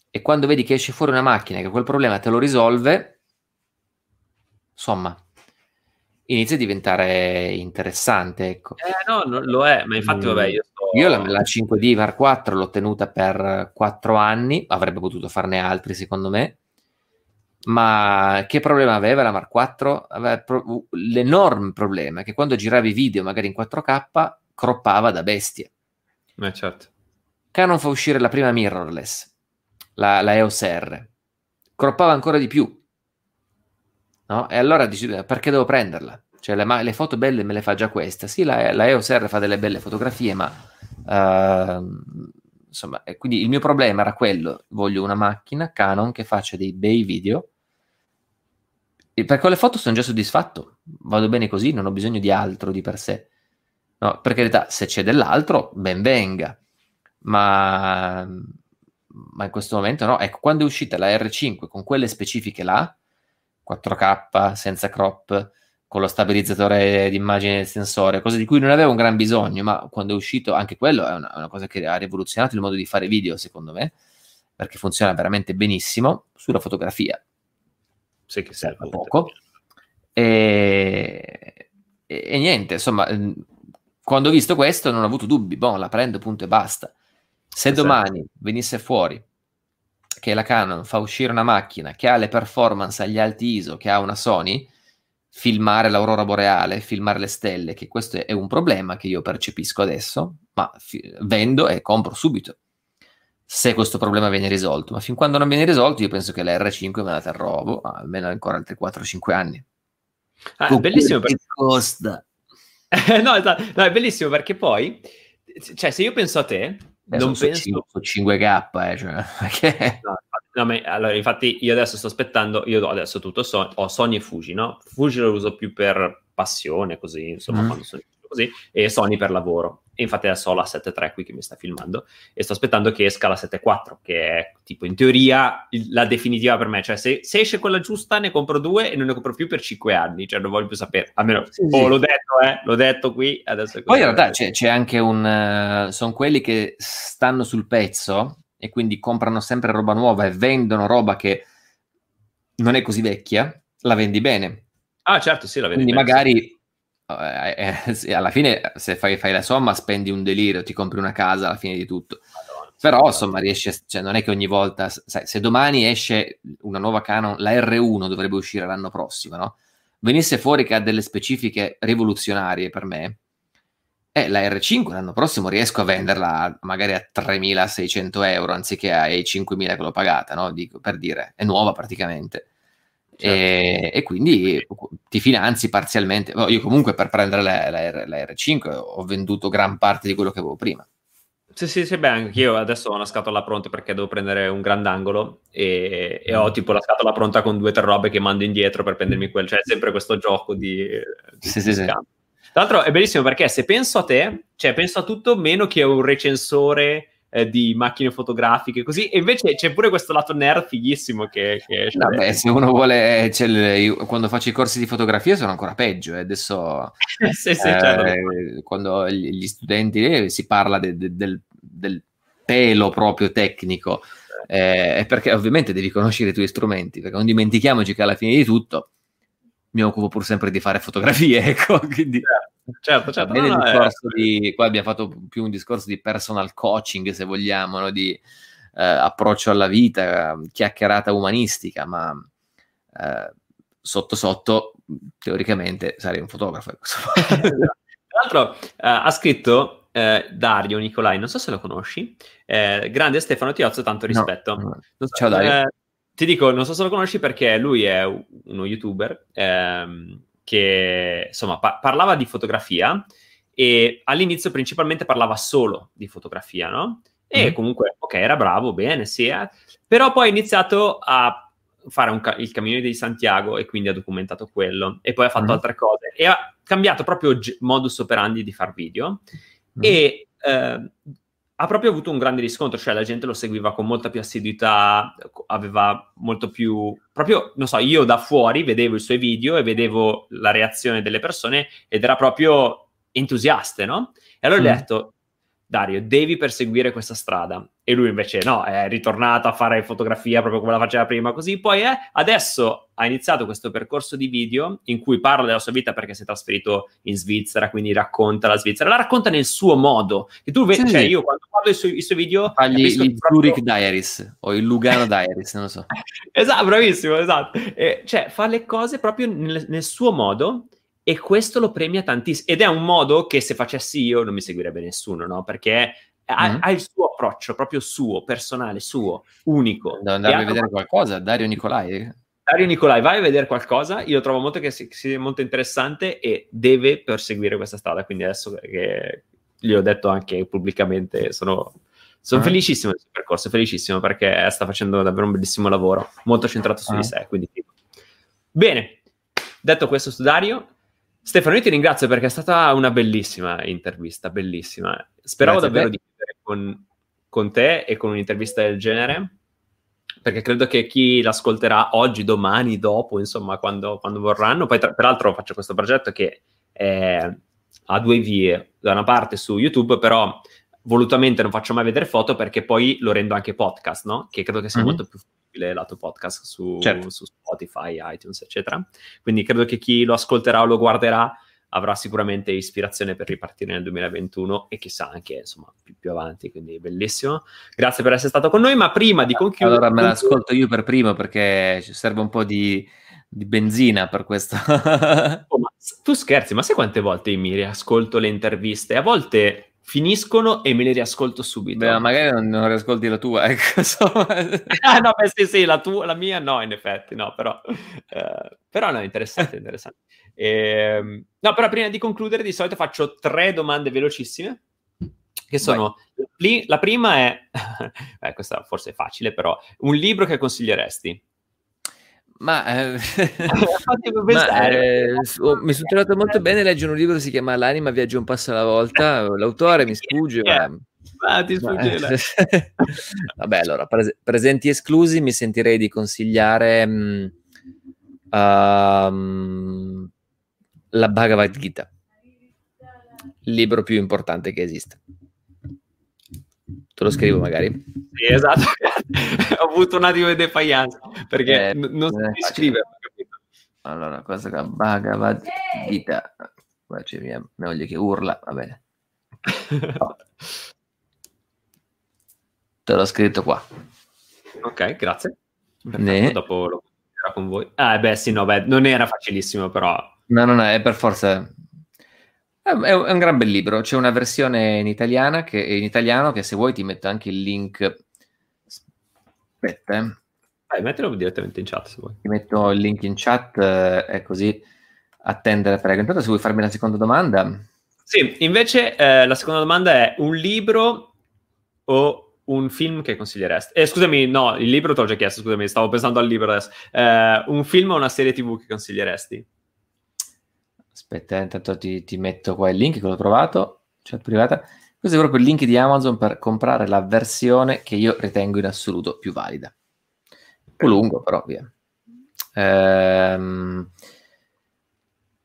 S2: E quando vedi che esce fuori una macchina che quel problema te lo risolve, insomma, inizia a diventare interessante. Ecco.
S1: Eh, no, lo è, ma infatti, vabbè, io.
S2: Io la, la 5D Mark 4 l'ho tenuta per 4 anni, avrebbe potuto farne altri secondo me, ma che problema aveva la Mark 4? Aveva pro- l'enorme problema che quando giravi video magari in 4K croppava da bestie.
S1: Eh, certo.
S2: Canon fa uscire la prima mirrorless, la, la EOS R, croppava ancora di più No? E allora dici, perché devo prenderla? Cioè, le, le, foto belle me le fa già questa. Sì, la, la EOS R fa delle belle fotografie, ma uh, insomma, quindi il mio problema era quello: voglio una macchina Canon che faccia dei bei video. E per quelle foto sono già soddisfatto, vado bene così, non ho bisogno di altro di per sé. No, per carità, se c'è dell'altro, ben venga, ma, ma in questo momento no. Ecco, quando è uscita la R5 con quelle specifiche là, 4K senza crop con lo stabilizzatore di immagine del sensore, cosa di cui non avevo un gran bisogno, ma quando è uscito anche quello è una, una cosa che ha rivoluzionato il modo di fare video, secondo me, perché funziona veramente benissimo sulla fotografia.
S1: Sì, che serve
S2: poco. E, e, e niente, insomma, quando ho visto questo non ho avuto dubbi, boh, la prendo, punto e basta. Se esatto. domani venisse fuori che la Canon fa uscire una macchina che ha le performance agli alti ISO che ha una Sony, filmare l'aurora boreale, filmare le stelle, che questo è un problema che io percepisco adesso, ma fi- vendo e compro subito se questo problema viene risolto. Ma fin quando non viene risolto, io penso che la R5 me la terrò boh, almeno ancora altri 4-5 anni.
S1: Ah, è bellissimo perché costa. no, esatto. no, è bellissimo perché poi, cioè, se io penso a te,
S2: Beh, non
S1: penso...
S2: 5, 5K, eh, cioè, perché...
S1: no, no, ma, allora, infatti, io adesso sto aspettando, io adesso tutto so, ho Sony e Fuji, no? Fuji lo uso più per passione, così, insomma, mm. quando sono così, e Sony per lavoro. E infatti adesso ho la 7.3 qui che mi sta filmando e sto aspettando che esca la 7.4, che è tipo in teoria la definitiva per me. Cioè, se, se, esce quella giusta, ne compro due e non ne compro più per 5 anni. Cioè, non voglio più sapere. Almeno, sì, oh, sì. l'ho detto, eh, l'ho detto qui. Adesso
S2: Poi in realtà c'è, c'è, anche un... Uh, sono quelli che stanno sul pezzo e quindi comprano sempre roba nuova e vendono roba che non è così vecchia, la vendi bene.
S1: Ah, certo, sì, la vendi
S2: quindi bene. Quindi magari eh, eh, alla fine se fai, fai, la somma spendi un delirio, ti compri una casa alla fine di tutto. Madonna, Però insomma riesce, cioè, non è che ogni volta, sai, se domani esce una nuova Canon, la R1 dovrebbe uscire l'anno prossimo, no? Venisse fuori che ha delle specifiche rivoluzionarie per me, eh, la R5 l'anno prossimo riesco a venderla magari a 3.600 euro anziché ai 5.000 che l'ho pagata, no? Dico, per dire, è nuova praticamente. Certo. E, e, quindi ti finanzi parzialmente. Io comunque per prendere la, la, la, R5 ho venduto gran parte di quello che avevo prima.
S1: Sì, sì, sì, beh, anche io adesso ho una scatola pronta perché devo prendere un grandangolo e, e ho mm. tipo la scatola pronta con due o tre robe che mando indietro per prendermi quel, cioè sempre questo gioco di, di,
S2: sì, di sì,
S1: Tra l'altro è bellissimo perché se penso a te, cioè penso a tutto meno che a un recensore eh, di macchine fotografiche così e invece c'è pure questo lato nerd fighissimo che, che
S2: Vabbè, se uno vuole il, quando faccio i corsi di fotografia sono ancora peggio eh. adesso sì, sì, certo. eh, quando gli studenti eh, si parla de, de, del, del, pelo proprio tecnico eh, è perché ovviamente devi conoscere i tuoi strumenti perché non dimentichiamoci che alla fine di tutto mi occupo pur sempre di fare fotografie ecco quindi
S1: certo certo. No,
S2: no, eh, di, qua abbiamo fatto più un discorso di personal coaching, se vogliamo, no? di eh, approccio alla vita, chiacchierata umanistica, ma eh, sotto sotto, teoricamente, sarei un fotografo.
S1: Tra l'altro, eh, ha scritto eh, Dario Nicolai, non so se lo conosci, eh, grande Stefano Tiozzo, tanto rispetto.
S2: No, no. Ciao Dario.
S1: Ti dico, non so se lo conosci perché lui è uno youtuber ehm, che insomma pa- parlava di fotografia e all'inizio principalmente parlava solo di fotografia, no? E mm. comunque, ok, era bravo, bene, sì, eh. però poi ha iniziato a fare ca- il cammino di Santiago e quindi ha documentato quello e poi ha fatto mm. altre cose e ha cambiato proprio modus operandi di far video mm. e eh, ha proprio avuto un grande riscontro, cioè la gente lo seguiva con molta più assiduità, aveva molto più... proprio, non so, io da fuori vedevo i suoi video e vedevo la reazione delle persone ed era proprio entusiaste, no? E allora mm. ho detto, Dario, devi perseguire questa strada. E lui invece no, è ritornato a fare fotografia proprio come la faceva prima, così. Poi eh, adesso ha iniziato questo percorso di video in cui parla della sua vita perché si è trasferito in Svizzera, quindi racconta la Svizzera. La racconta nel suo modo. E tu vedi, sì. cioè io quando guardo i suoi, i suoi video...
S2: Fa gli, gli proprio... Zurich Diaries o il Lugano Diaries, non lo so.
S1: esatto, bravissimo, esatto. E, cioè fa le cose proprio nel, nel suo modo e questo lo premia tantissimo. Ed è un modo che se facessi io non mi seguirebbe nessuno, no? Perché ha, mm. ha il suo approccio, proprio suo, personale, suo, unico.
S2: Devo andare a vedere qualcosa, Dario Nicolai.
S1: Dario Nicolai, vai a vedere qualcosa, io trovo molto che sia molto interessante e deve perseguire questa strada, quindi adesso che gli ho detto anche pubblicamente, sono, sono uh felicissimo del suo percorso, felicissimo perché sta facendo davvero un bellissimo lavoro, molto centrato su di sé, quindi... Bene, detto questo su Dario, Stefano, io ti ringrazio perché è stata una bellissima intervista, bellissima. Speravo Grazie davvero di chiudere con, con, te e con un'intervista del genere, perché credo che chi l'ascolterà oggi, domani, dopo, insomma, quando, quando vorranno, poi tra, peraltro faccio questo progetto che è, ha due vie, da una parte su YouTube, però volutamente non faccio mai vedere foto perché poi lo rendo anche podcast, no? Che credo che sia mm-hmm. molto più disponibile lato podcast su, certo. su Spotify, iTunes, eccetera. Quindi credo che chi lo ascolterà o lo guarderà avrà sicuramente ispirazione per ripartire nel 2021 e chissà anche insomma più, più, avanti, quindi bellissimo. Grazie per essere stato con noi, ma prima di concludere...
S2: Allora me l'ascolto io per primo perché ci serve un po' di, di benzina per questo.
S1: oh, tu scherzi, ma sai quante volte mi riascolto le interviste? A volte finiscono e me le riascolto subito.
S2: Beh, magari non, non riascolti la tua, ecco.
S1: ah, no, beh, sì, sì, la, tua, la mia no, in effetti, no, però... Uh, però no, interessante, interessante. E, ehm, no, però prima di concludere, di solito faccio tre domande velocissime. Che sono Vai. la prima è, eh, questa forse è facile, però un libro che consiglieresti?
S2: Ma, eh, ma eh, oh, mi sono trovato molto bene leggere un libro che si chiama L'anima viaggia un passo alla volta. L'autore mi sfugge. Ma...
S1: Ah, ti sfugge. Ma...
S2: Vabbè, allora, pres- presenti esclusi, mi sentirei di consigliare um, uh, la Bhagavad Gita, il libro più importante che esiste. Te lo scrivo magari?
S1: Sì, esatto. Ho avuto un attimo di defiance perché eh, non si scrive.
S2: Allora, cosa che Bhagavad Gita. Qua c'è mia moglie che urla, va bene. Oh. Te l'ho scritto qua.
S1: Ok, grazie. Ne. Dopo lo con voi. Ah, beh, sì, no, beh, non era facilissimo, però
S2: No, no, no, è per forza. È, è un gran bel libro. C'è una versione in, italiana che, in italiano che se vuoi ti metto anche il link. Aspetta, eh.
S1: Vai, mettilo direttamente in chat se vuoi.
S2: Ti metto il link in chat eh, e così attendere, prego. Intanto se vuoi farmi la seconda domanda.
S1: Sì, invece eh, la seconda domanda è un libro o un film che consiglieresti? Eh, scusami, no, il libro te l'ho già chiesto, scusami, stavo pensando al libro adesso. Eh, un film o una serie tv che consiglieresti?
S2: Aspetta, eh, intanto ti, ti, metto qua il link che l'ho trovato, chat privata. Questo è proprio il link di Amazon per comprare la versione che io ritengo in assoluto più valida. Un po' lungo, però via. Ehm,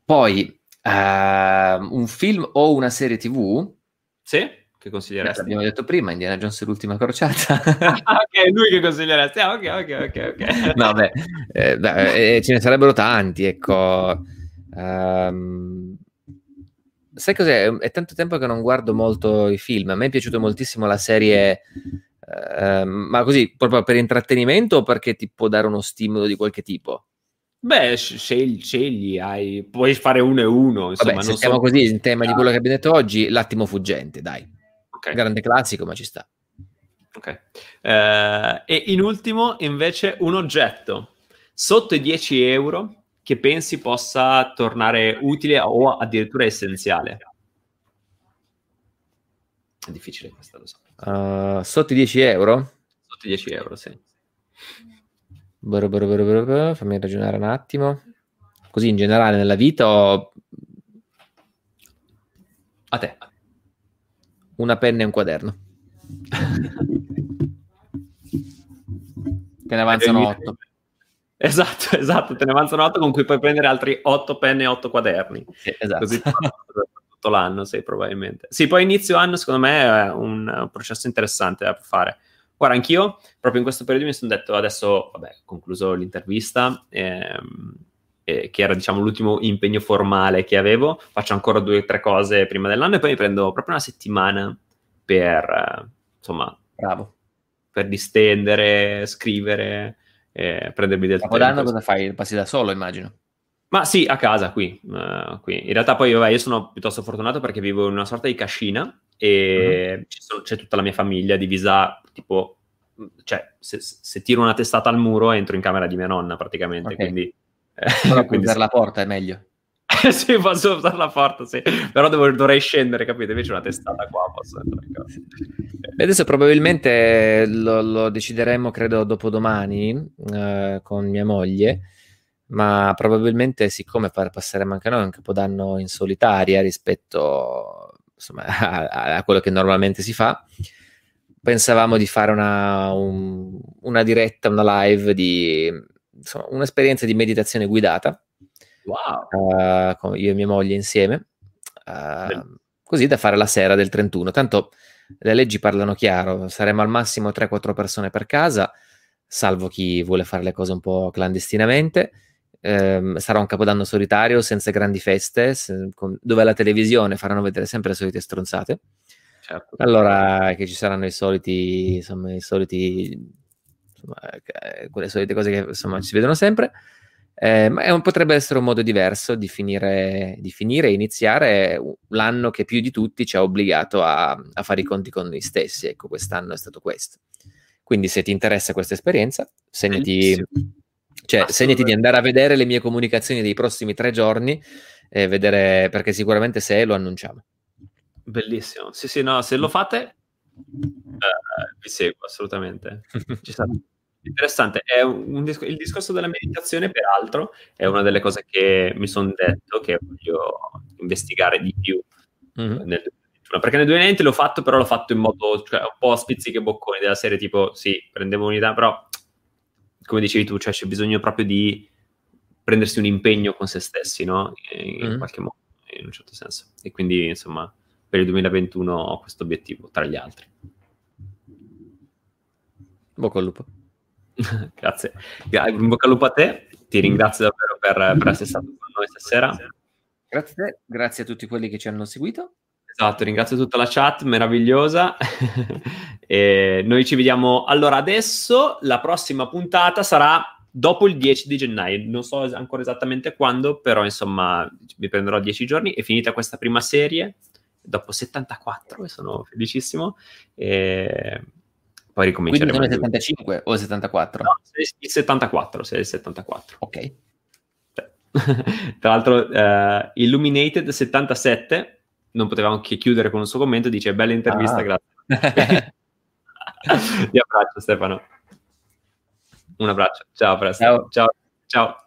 S2: poi, ehm, un film o una serie TV?
S1: Sì, che consiglieresti?
S2: Abbiamo detto prima, Indiana Jones l'ultima crociata.
S1: ah, ok, lui che consiglieresti. Ah, ok, ok, ok. okay.
S2: no, beh, eh, beh eh, ce ne sarebbero tanti, ecco Um, sai cos'è? È tanto tempo che non guardo molto i film. A me è piaciuta moltissimo la serie, uh, ma così proprio per intrattenimento o perché ti può dare uno stimolo di qualche tipo?
S1: Beh, scegli, scegli hai, puoi fare uno e uno. Insomma,
S2: Vabbè, se siamo so... così in tema di quello che abbiamo detto oggi, l'attimo fuggente, dai. Okay. Grande classico, ma ci sta.
S1: Ok. Uh, e in ultimo, invece, un oggetto sotto i 10 euro che pensi possa tornare utile o addirittura essenziale? È difficile questa, lo so.
S2: Uh, sotto i 10 euro?
S1: Sotto i 10 euro, sì.
S2: Bro, bro, bro, Fammi ragionare un attimo. Così in generale nella vita o...
S1: A te.
S2: Una penna e un quaderno. Te ne avanzano 8.
S1: Esatto, esatto, te ne avanzano 8 con cui puoi prendere altri 8 penne e 8 quaderni.
S2: Sì, esatto.
S1: Così tutto l'anno, sì, probabilmente. Sì, poi inizio anno secondo me è un, processo interessante da fare. Guarda, anch'io proprio in questo periodo mi sono detto adesso, vabbè, concluso l'intervista, ehm, eh, che era diciamo l'ultimo impegno formale che avevo, faccio ancora due o tre cose prima dell'anno e poi mi prendo proprio una settimana per, eh, insomma,
S2: Bravo.
S1: per distendere, scrivere, eh, prendermi del
S2: Capodanno tempo. cosa fai? Passi da solo, immagino.
S1: Ma sì, a casa qui, uh, qui. In realtà poi vabbè, io sono piuttosto fortunato perché vivo in una sorta di cascina e uh-huh. sono, c'è tutta la mia famiglia divisa tipo, cioè se, se, tiro una testata al muro entro in camera di mia nonna praticamente, okay. quindi...
S2: Eh, quindi per la porta è meglio.
S1: sì, posso usare la porta, sì. Però devo, dovrei scendere, capite? Invece una testata qua posso
S2: Adesso probabilmente lo, lo decideremo, credo, dopodomani eh, con mia moglie, ma probabilmente siccome passeremo anche noi un capodanno in solitaria rispetto insomma, a, a, quello che normalmente si fa, pensavamo di fare una, un, una diretta, una live di insomma, un'esperienza di meditazione guidata
S1: wow.
S2: uh, con io e mia moglie insieme, uh, così da fare la sera del 31. Tanto le leggi parlano chiaro, saremo al massimo 3-4 persone per casa, salvo chi vuole fare le cose un po' clandestinamente. Eh, sarà un capodanno solitario senza grandi feste, se, con, dove la televisione faranno vedere sempre le solite stronzate. Certo. Allora, che ci saranno i soliti, insomma, i soliti, insomma, eh, quelle solite cose che insomma si vedono sempre. Eh, ma un, potrebbe essere un modo diverso di finire, di finire e iniziare l'anno che più di tutti ci ha obbligato a, a, fare i conti con noi stessi. Ecco, quest'anno è stato questo. Quindi, se ti interessa questa esperienza, segnati, cioè, segnati di andare a vedere le mie comunicazioni dei prossimi tre giorni, e vedere, perché sicuramente se lo annunciamo.
S1: Bellissimo. Sì, sì, no, se lo fate, eh, vi seguo assolutamente. Ci sarà interessante. È un disc- il discorso della meditazione, peraltro, è una delle cose che mi sono detto che voglio investigare di più mm-hmm. nel 2021. Perché nel 2020 l'ho fatto, però l'ho fatto in modo cioè, un po' a spizzichi bocconi della serie, tipo, sì, prendevo unità, però, come dicevi tu, cioè, c'è bisogno proprio di prendersi un impegno con se stessi, no? In, mm-hmm. qualche modo, in un certo senso. E quindi, insomma, per il 2021 ho questo obiettivo, tra gli altri.
S2: Bocca al lupo.
S1: Grazie. In bocca al lupo a te, ti ringrazio davvero per, per essere stato con noi stasera.
S2: Grazie a te, grazie a tutti quelli che ci hanno seguito.
S1: Esatto, ringrazio tutta la chat meravigliosa. e noi ci vediamo allora adesso. La prossima puntata sarà dopo il 10 di gennaio. Non so ancora esattamente quando, però insomma mi prenderò 10 giorni. È finita questa prima serie dopo 74 e sono felicissimo. E poi ricominceremo.
S2: Quindi sono il 75 o il 74? No,
S1: il 74, sei il 74.
S2: Ok.
S1: Tra l'altro, uh, Illuminated 77, non potevamo che chiudere con un suo commento, dice bella intervista, ah. grazie. Ti abbraccio Stefano. Un abbraccio, ciao, presto. Ciao. ciao. ciao.